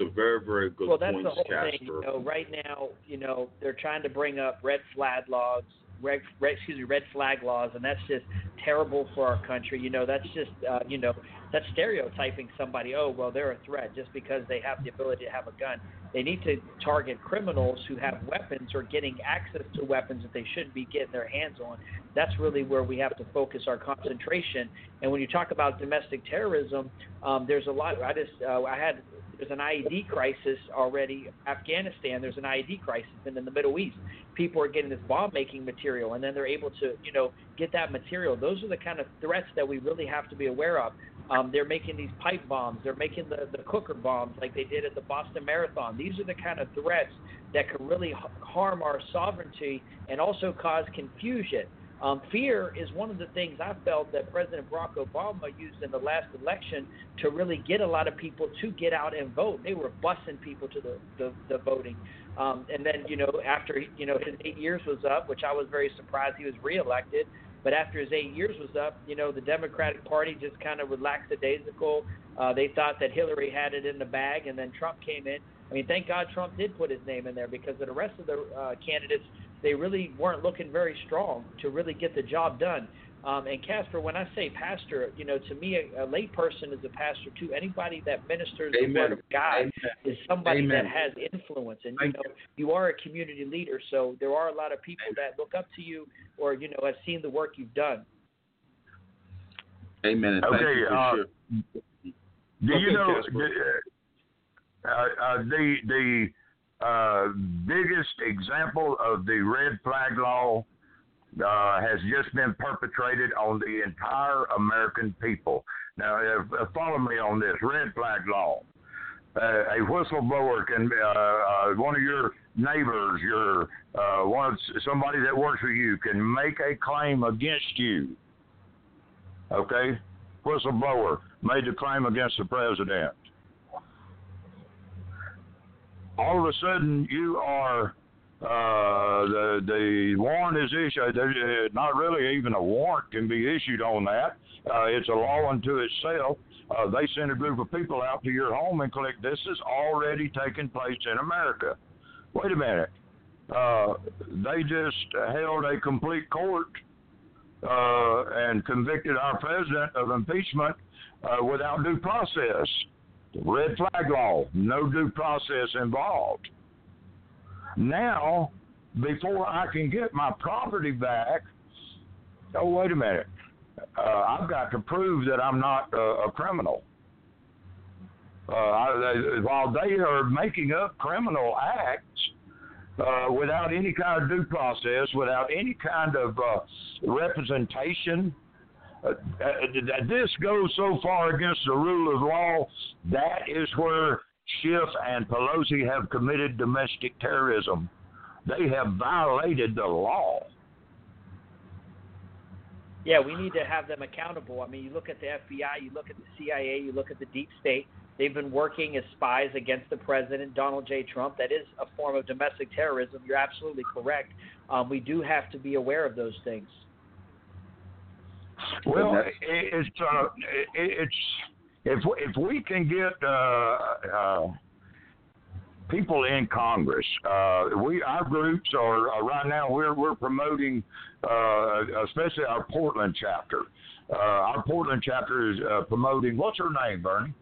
A very, very good
well, that's
point,
the whole
Casper.
thing. You know, right now, you know, they're trying to bring up red flag laws, red, red excuse me, red flag laws, and that's just terrible for our country. You know, that's just, uh, you know, that's stereotyping somebody. Oh, well, they're a threat just because they have the ability to have a gun. They need to target criminals who have weapons or getting access to weapons that they shouldn't be getting their hands on. That's really where we have to focus our concentration. And when you talk about domestic terrorism, um, there's a lot. I just uh, I had there's an IED crisis already. Afghanistan, there's an IED crisis, and in the Middle East, people are getting this bomb making material, and then they're able to, you know, get that material. Those are the kind of threats that we really have to be aware of. Um, they're making these pipe bombs. They're making the, the cooker bombs like they did at the Boston Marathon. These are the kind of threats that could really harm our sovereignty and also cause confusion. Um, fear is one of the things I felt that President Barack Obama used in the last election to really get a lot of people to get out and vote. They were busing people to the the, the voting. Um, and then you know after you know his eight years was up, which I was very surprised he was reelected. But after his eight years was up, you know the Democratic Party just kind of relaxed daisical. Uh, they thought that Hillary had it in the bag, and then Trump came in. I mean, thank God Trump did put his name in there because the rest of the uh, candidates they really weren't looking very strong to really get the job done. Um, and Casper, when I say pastor, you know, to me, a, a lay person is a pastor too. Anybody that ministers
Amen.
the word of God
Amen.
is somebody
Amen.
that has influence. And
Thank
you know, you are a community leader, so there are a lot of people that look up to you, or you know, have seen the work you've done.
Amen. And
Okay, uh,
sure.
Do you
Okay,
know the, uh, uh, the the uh, biggest example of the red flag law uh, has just been perpetrated on the entire American people. Now, uh, follow me on this red flag law. Uh, a whistleblower can, uh, uh, one of your neighbors, your uh, one of somebody that works for you, can make a claim against you. Okay, whistleblower made the claim against the president. All of a sudden, you are uh, the the warrant is issued. There, uh, not really even a warrant can be issued on that. Uh, it's a law unto itself. Uh, they send a group of people out to your home and collect. This is already taking place in America. Wait a minute. Uh, they just held a complete court uh, and convicted our president of impeachment uh, without due process. Red flag law, no due process involved. Now, before I can get my property back, oh, wait a minute. Uh, I've got to prove that I'm not uh, a criminal. Uh, I, they, while they are making up criminal acts uh, without any kind of due process, without any kind of uh, representation, uh, uh, this goes so far against the rule of law. That is where Schiff and Pelosi have committed domestic terrorism. They have violated the law.
Yeah, we need to have them accountable. I mean, you look at the FBI, you look at the CIA, you look at the deep state. They've been working as spies against the president, Donald J. Trump. That is a form of domestic terrorism. You're absolutely correct. Um, we do have to be aware of those things.
Well, it's uh, it's if if we can get uh, uh, people in Congress, uh, we our groups are uh, right now we're we're promoting, especially our Portland chapter. Our Portland chapter is promoting. What's her name, Bernie?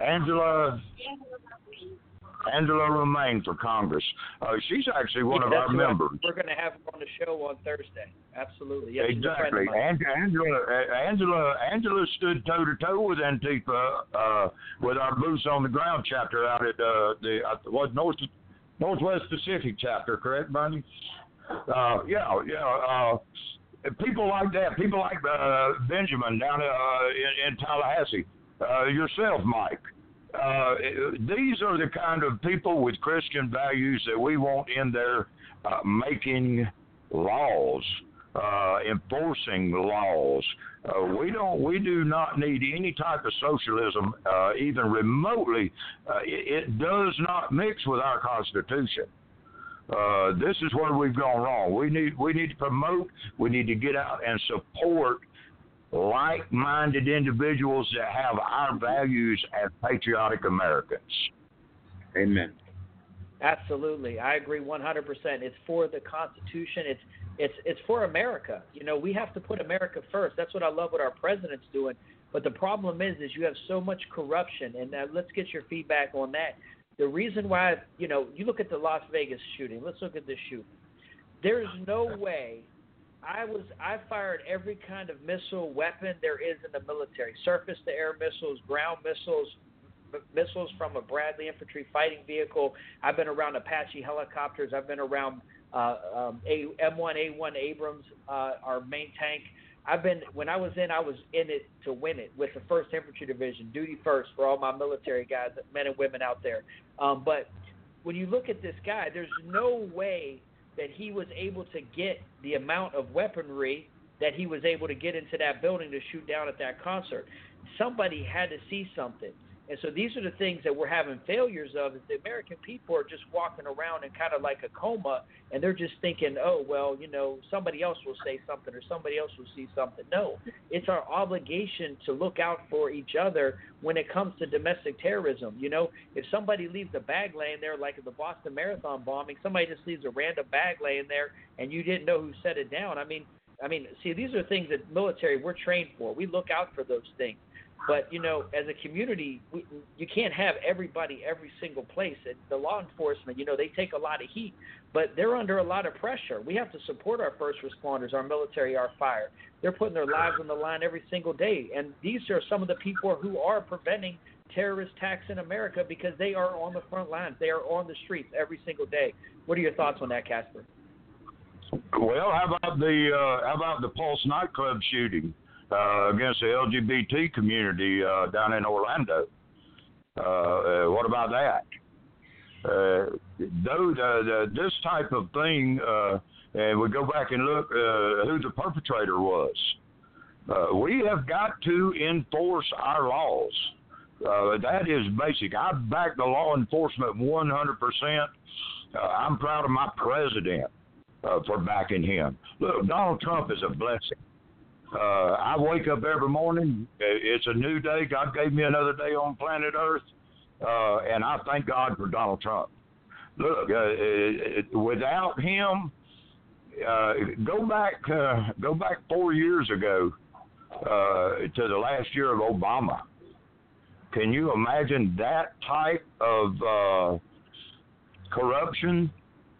Angela. Angela Romaine for Congress. Uh, she's actually one
Yeah,
of our
I-
members.
We're going to have her on the show on Thursday. Absolutely. Yes, she's a friend
exactly.
of mine.
Ang- Angela, Angela, Angela stood toe to toe with Antifa uh, with our boots on the ground chapter out at uh, the uh, what North Northwest Pacific chapter, correct, Bernie? Uh, yeah, yeah. Uh, people like that, people like uh, Benjamin down uh, in, in Tallahassee, uh, yourself, Mike. Uh, these are the kind of people with Christian values that we want in there uh, making laws, uh, enforcing laws. Uh, we don't. We do not need any type of socialism, uh, even remotely. It, it does not mix with our Constitution. This is where we've gone wrong. We need we need to promote. We need to get out and support like-minded individuals that have our values as patriotic Americans.
Amen.
Absolutely, I agree 100%. It's for the Constitution. It's it's it's for America. You know, we have to put America first. That's what I love what our president's doing. But the problem is, is you have so much corruption, and uh, let's get your feedback on that. The reason why, you know, you look at the Las Vegas shooting. Let's look at this shooting. There's no way. I was I fired every kind of missile weapon there is in the military: surface to air missiles, ground missiles, missiles from a Bradley infantry fighting vehicle. I've been around Apache helicopters. I've been around uh, um, a, M1A1 Abrams, uh, our main tank. I've been when I was in, I was in it to win it with the First Infantry Division, duty first for all my military guys, men and women out there. Um, but when you look at this guy, there's no way that he was able to get the amount of weaponry that he was able to get into that building to shoot down at that concert. Somebody had to see something. And so these are the things that we're having failures of is the American people are just walking around in kind of like a coma and they're just thinking, oh, well, you know, somebody else will say something or somebody else will see something. No, it's our obligation to look out for each other when it comes to domestic terrorism. You know, if somebody leaves a bag laying there, like the Boston Marathon bombing, somebody just leaves a random bag laying there and you didn't know who set it down. I mean, I mean, see, these are things that military we're trained for. We look out for those things. But you know, as a community, we, you can't have everybody every single place. And the law enforcement, you know, they take a lot of heat, but they're under a lot of pressure. We have to support our first responders, our military, our fire. They're putting their lives on the line every single day, and these are some of the people who are preventing terrorist attacks in America because they are on the front lines. They are on the streets every single day. What are your thoughts on that, Casper?
Well, how about the uh, how about the Pulse nightclub shooting? Uh, against the LGBT community uh, down in Orlando. Uh, uh, what about that? Uh, though the, the, this type of thing, uh, and we go back and look who the perpetrator was. We have got to enforce our laws. That is basic. I back the law enforcement 100%. Uh, I'm proud of my president for backing him. Look, Donald Trump is a blessing. Uh, I wake up every morning. It's a new day. God gave me another day on planet Earth, uh, and I thank God for Donald Trump. Look, uh, it, without him, uh, go back, uh, go back four years ago uh, to the last year of Obama. Can you imagine that type of uh, corruption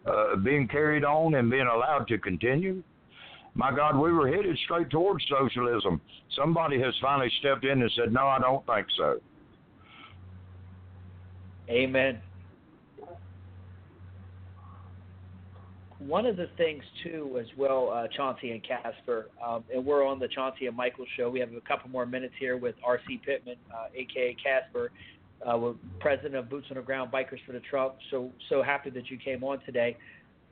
uh, being carried on and being allowed to continue? My God, we were headed straight towards socialism. Somebody has finally stepped in and said, no, I don't think so.
Amen. One of the things, too, as well, uh, Chauncey and Casper, um, and we're on the Chauncey and Michael show. We have a couple more minutes here with R.C. Pittman, uh, a.k.a. Casper. Uh, president of Boots on the Ground Bikers for the Trump. So so happy that you came on today.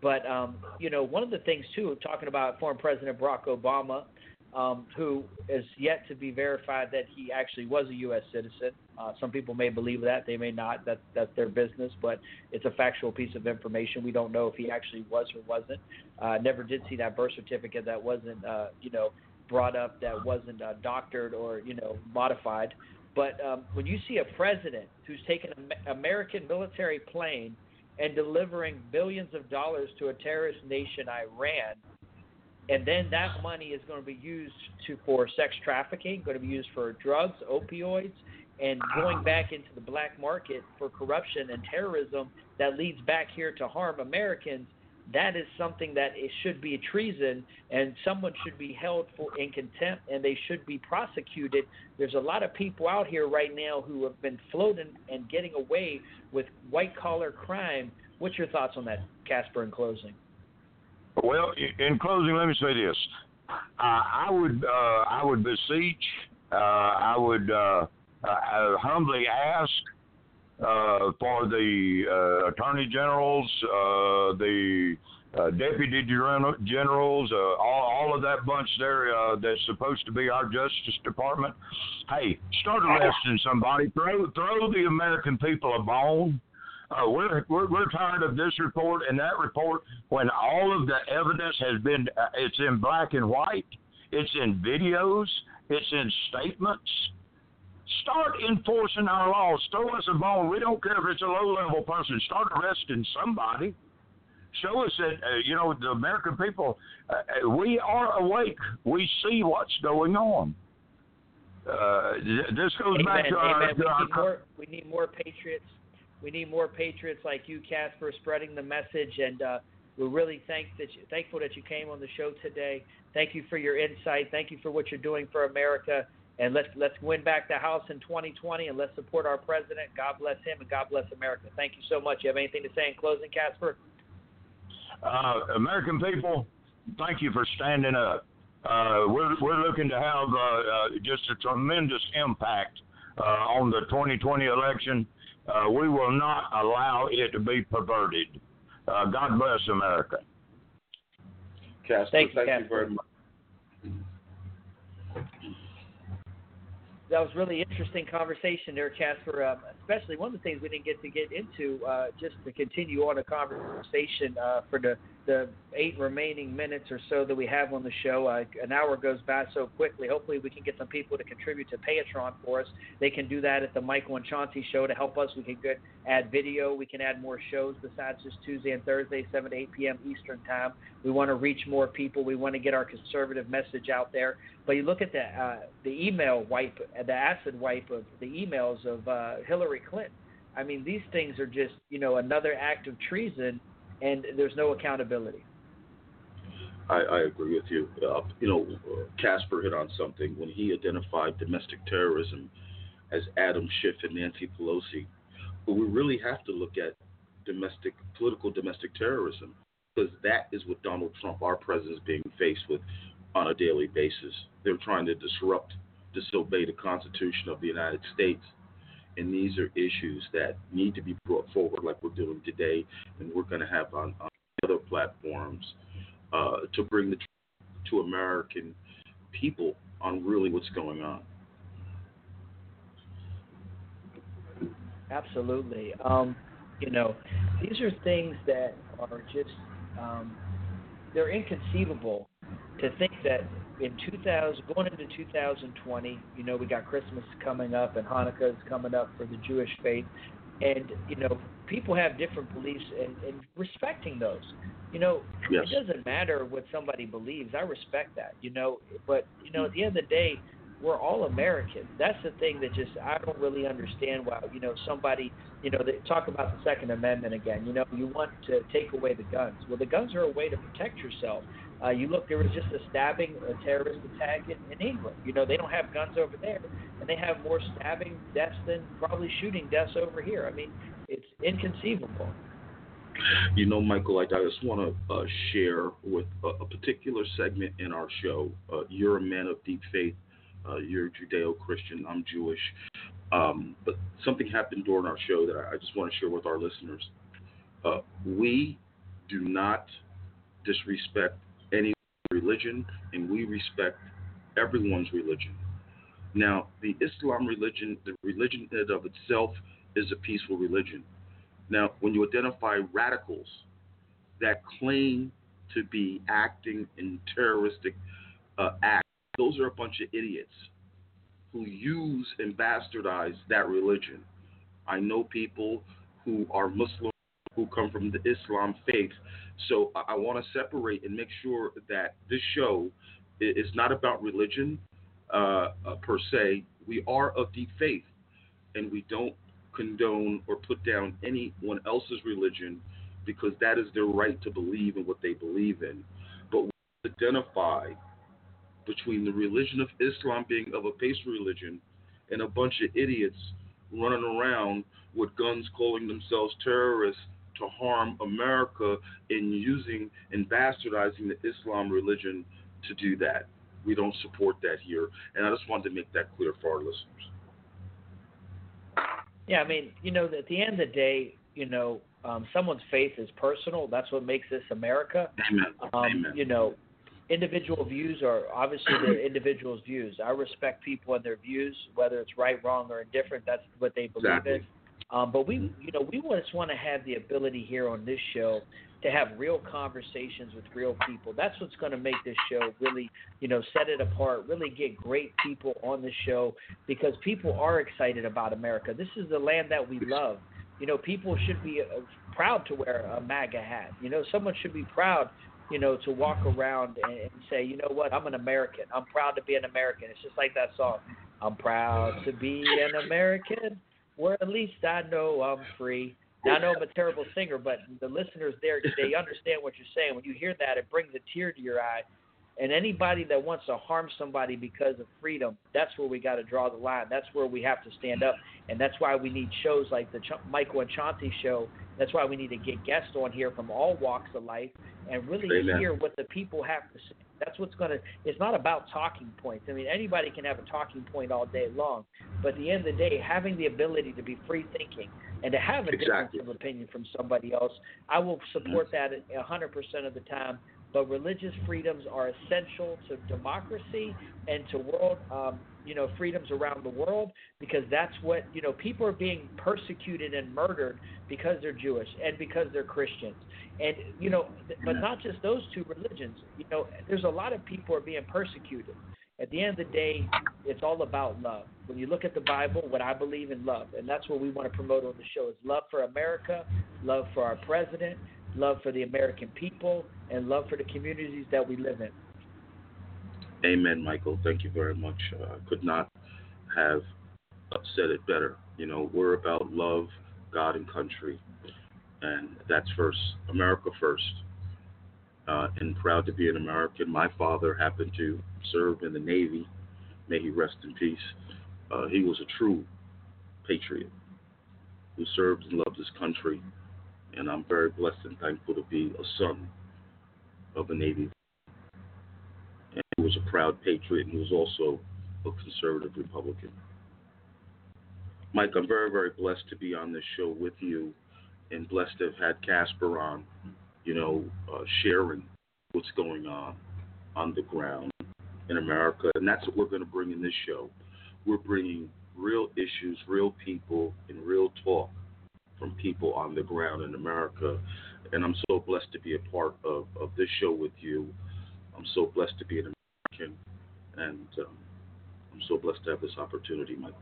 But um, you know, one of the things too, talking about former President Barack Obama, um, who is yet to be verified that he actually was a U.S. citizen. Uh, some people may believe that, they may not. That that's their business, but it's a factual piece of information. We don't know if he actually was or wasn't. Uh, never did see that birth certificate that wasn't, uh, you know, brought up, that wasn't uh, doctored or you know modified. But um, when you see a president who's taken an American military plane and delivering billions of dollars to a terrorist nation, Iran, and then that money is going to be used to for sex trafficking, going to be used for drugs, opioids, and going back into the black market for corruption and terrorism that leads back here to harm Americans that is something that it should be a treason and someone should be held for in contempt and they should be prosecuted. There's a lot of people out here right now who have been floating and getting away with white collar crime. What's your thoughts on that casper in closing?
Well in closing let me say this. Uh, i would uh, i would beseech uh, i would uh, uh, humbly ask for the uh, attorney generals, uh, the uh, deputy generals, uh, all, all of that bunch there uh, that's supposed to be our Justice Department. Hey, start arresting somebody. Throw throw the American people a bone. Uh, we're, we're we're tired of this report and that report when all of the evidence has been uh, it's in black and white, it's in videos, it's in statements. Start enforcing our laws. Throw us a bone. We don't care if it's a low level person. Start arresting somebody. Show us that, uh, you know, the American people, uh, uh we are awake. We see what's going on. Uh, this goes
Amen.
back to
our.
Amen.
we, need more, we need more patriots. We need more patriots like you, Casper, spreading the message. And uh, we're really thank that you, thankful that you came on the show today. Thank you for your insight. Thank you for what you're doing for America and let's let's win back the House in 2020, and let's support our president. God bless him, and God bless America. Thank you so much. You have anything to say in closing, Casper?
Uh, American people, thank you for standing up. Uh, we're we're looking to have uh, uh, just a tremendous impact uh, on the 2020 election. Uh, we will not allow it to be perverted. Uh, God bless America.
Casper,
Thank you,
thank
Casper.
you very much.
That was really interesting conversation there, Casper. Especially one of the things we didn't get to get into, uh, just to continue on a conversation uh, for the the eight remaining minutes or so that we have on the show. Uh, an hour goes by so quickly. Hopefully, we can get some people to contribute to Patreon for us. They can do that at the Michael and Chauncey show to help us. We can get add video. We can add more shows besides just Tuesday and Thursday, 7 to 8 p.m. Eastern time. We want to reach more people. We want to get our conservative message out there. But you look at the uh, the email wipe, the acid wipe of the emails of uh, Hillary Clinton. I mean, these things are just you know another act of treason, and there's no accountability.
I, I agree with you. Uh, you know, Casper hit on something when he identified domestic terrorism as Adam Schiff and Nancy Pelosi. But we really have to look at domestic, political domestic terrorism because that is what Donald Trump, our president, is being faced with on a daily basis. They're trying to disrupt, disobey the Constitution of the United States. And these are issues that need to be brought forward, like we're doing today, and we're going to have on, on other platforms uh, to bring the truth to American people on really what's going on.
Absolutely. Um, you know, these are things that are just um, they're inconceivable to think that in 2000 going into 2020, you know, we got Christmas coming up and Hanukkah is coming up for the Jewish faith, and you know, people have different beliefs and, and respecting those. You know,
Yes.
it doesn't matter what somebody believes. I respect that. You know, but you know, at the end of the day, we're all Americans. That's the thing that just I don't really understand why you know somebody you know they talk about the Second Amendment again. You know, you want to take away the guns. Well, the guns are a way to protect yourself. Uh, you look, there was just a stabbing, a terrorist attack in, in England. You know, they don't have guns over there, and they have more stabbing deaths than probably shooting deaths over here. I mean, it's inconceivable.
You know, Michael, I, just want to uh, share with a, a particular segment in our show. Uh, you're a man of deep faith. Uh, you're Judeo Christian. I'm Jewish. Um, but something happened during our show that I, I just want to share with our listeners. Uh, we do not disrespect religion, and we respect everyone's religion. Now, the Islam religion, the religion in of itself, is a peaceful religion. Now, when you identify radicals that claim to be acting in terroristic uh, acts, those are a bunch of idiots who use and bastardize that religion. I know people who are Muslim who come from the Islam faith. So I, I want to separate and make sure that this show is not about religion uh, uh, per se. We are of deep faith, and we don't condone or put down anyone else's religion because that is their right to believe in what they believe in. But we identify between the religion of Islam being of a peaceful religion and a bunch of idiots running around with guns calling themselves terrorists to harm America in using and bastardizing the Islam religion to do that. We don't support that here. And I just wanted to make that clear for our listeners.
Yeah, I mean, you know, at the end of the day, you know, um, someone's faith is personal. That's what makes this America.
Amen.
Um,
Amen.
You know, individual views are obviously the individual's views. I respect people and their views, whether it's right, wrong, or indifferent. That's what they believe
Exactly.
in. Um, but we, you know, we just want to have the ability here on this show to have real conversations with real people. That's what's going to make this show really, you know, set it apart. Really get great people on the show because people are excited about America. This is the land that we love. You know, people should be uh, proud to wear a MAGA hat. You know, someone should be proud, you know, to walk around and say, you know what, I'm an American. I'm proud to be an American. It's just like that song. I'm proud to be an American. Where at least I know I'm free. Now I know I'm a terrible singer, but the listeners there they understand what you're saying. When you hear that, it brings a tear to your eye. And anybody that wants to harm somebody because of freedom, that's where we got to draw the line. That's where we have to stand up. And that's why we need shows like the Ch- Michael and Chauncey show. That's why we need to get guests on here from all walks of life and really
Amen.
hear what the people have to say. That's what's going to, it's not about talking points. I mean, anybody can have a talking point all day long. But at the end of the day, having the ability to be free thinking and to have a
Exactly.
difference of opinion from somebody else, I will support that a 100% of the time. But religious freedoms are essential to democracy and to world, um, you know, freedoms around the world because that's what you know. People are being persecuted and murdered because they're Jewish and because they're Christians, and you know, but not just those two religions. You know, there's a lot of people are being persecuted. At the end of the day, it's all about love. When you look at the Bible, what I believe in love, and that's what we want to promote on the show is love for America, love for our president, love for the American people, and love for the communities that we live in.
Amen, Michael. Thank you very much. Uh, could not have said it better. You know, we're about love, God, and country, and that's first. America first. Uh, and proud to be an American. My father happened to serve in the Navy. May he rest in peace. Uh, he was a true patriot who served and loved his country, and I'm very blessed and thankful to be a son of a Navy he was a proud patriot and was also a conservative Republican. Mike, I'm very, very blessed to be on this show with you and blessed to have had Casper on, you know, uh, sharing what's going on on the ground in America. And that's what we're going to bring in this show. We're bringing real issues, real people, and real talk from people on the ground in America. And I'm so blessed to be a part of, of this show with you. I'm so blessed to be an American, and um, I'm so blessed to have this opportunity, Michael.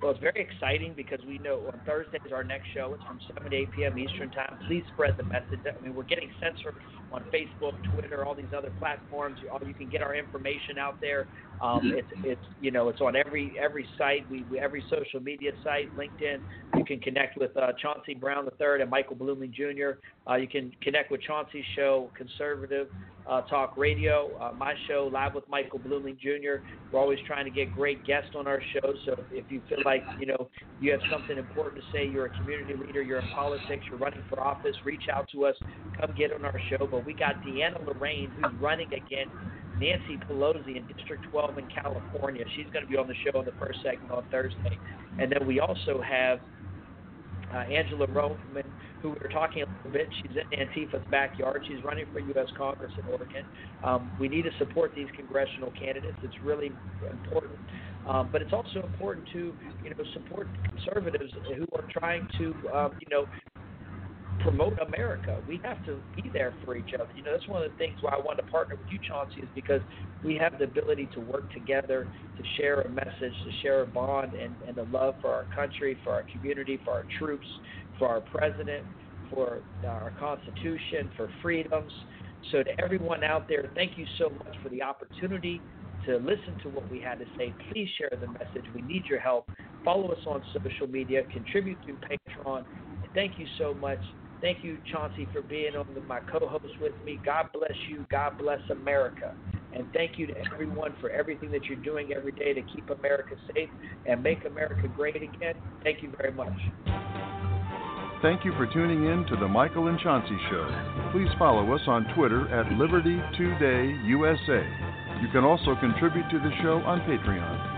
Well, it's very exciting because we know on Thursday is our next show. It's from 7 to 8 p.m. Eastern Time. Please spread the message. I mean, we're getting censored on Facebook, Twitter, all these other platforms. You, you can get our information out there. Um, it's it's you know it's on every every site. We, we every social media site, LinkedIn. Can connect with uh, Chauncey Brown III and Michael Bluemling Jr. Uh, you can connect with Chauncey's show, Conservative uh, Talk Radio. Uh, my show, Live with Michael Bluemling Jr. We're always trying to get great guests on our show. So if you feel like you know you have something important to say, you're a community leader, you're in politics, you're running for office, reach out to us. Come get on our show. But we got Deanna Lorraine who's running against Nancy Pelosi in District 12 in California. She's going to be on the show in the first segment on Thursday. And then we also have uh, Angela Roman, who we were talking a little bit. She's in Antifa's backyard. She's running for U.S. Congress in Oregon. Um, we need to support these congressional candidates. It's really important. Um, but it's also important to, you know, support conservatives who are trying to, um, you know, promote America. We have to be there for each other. You know, that's one of the things why I wanted to partner with you, Chauncey, is because we have the ability to work together, to share a message, to share a bond, and, and the love for our country, for our community, for our troops, for our president, for uh, our Constitution, for freedoms. So to everyone out there, thank you so much for the opportunity to listen to what we had to say. Please share the message. We need your help. Follow us on social media. Contribute through Patreon. Thank you so much. Thank you, Chauncey, for being on the, my co-host with me. God bless you. God bless America. And thank you to everyone for everything that you're doing every day to keep America safe and make America great again. Thank you very much.
Thank you for tuning in to the Michael and Chauncey Show. Please follow us on Twitter at Liberty Today USA. You can also contribute to the show on Patreon.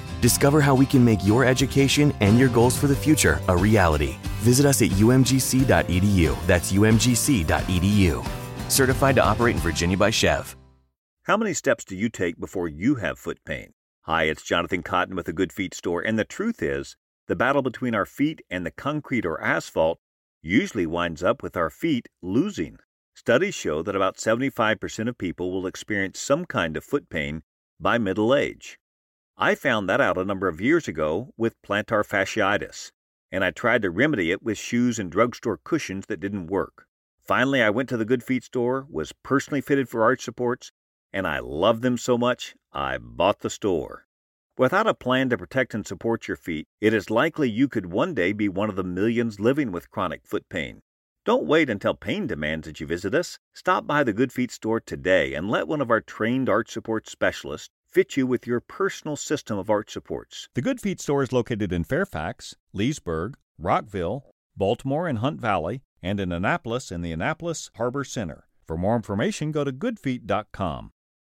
Discover how we can make your education and your goals for the future a reality. Visit us at umgc.edu. That's umgc.edu. Certified to operate in Virginia by SCHEV.
How many steps do you take before you have foot pain? Hi, it's Jonathan Cotton with the Good Feet Store, and the truth is, the battle between our feet and the concrete or asphalt usually winds up with our feet losing. Studies show that about 75% of people will experience some kind of foot pain by middle age. I found that out a number of years ago with plantar fasciitis, and I tried to remedy it with shoes and drugstore cushions that didn't work. Finally, I went to the Good Feet store, was personally fitted for arch supports, and I loved them so much I bought the store. Without a plan to protect and support your feet, it is likely you could one day be one of the millions living with chronic foot pain. Don't wait until pain demands that you visit us. Stop by the Good Feet store today and let one of our trained arch support specialists fit you with your personal system of arch supports.
The Good Feet store is located in Fairfax, Leesburg, Rockville, Baltimore and Hunt Valley, and in Annapolis in the Annapolis Harbor Center. For more information, go to goodfeet.com.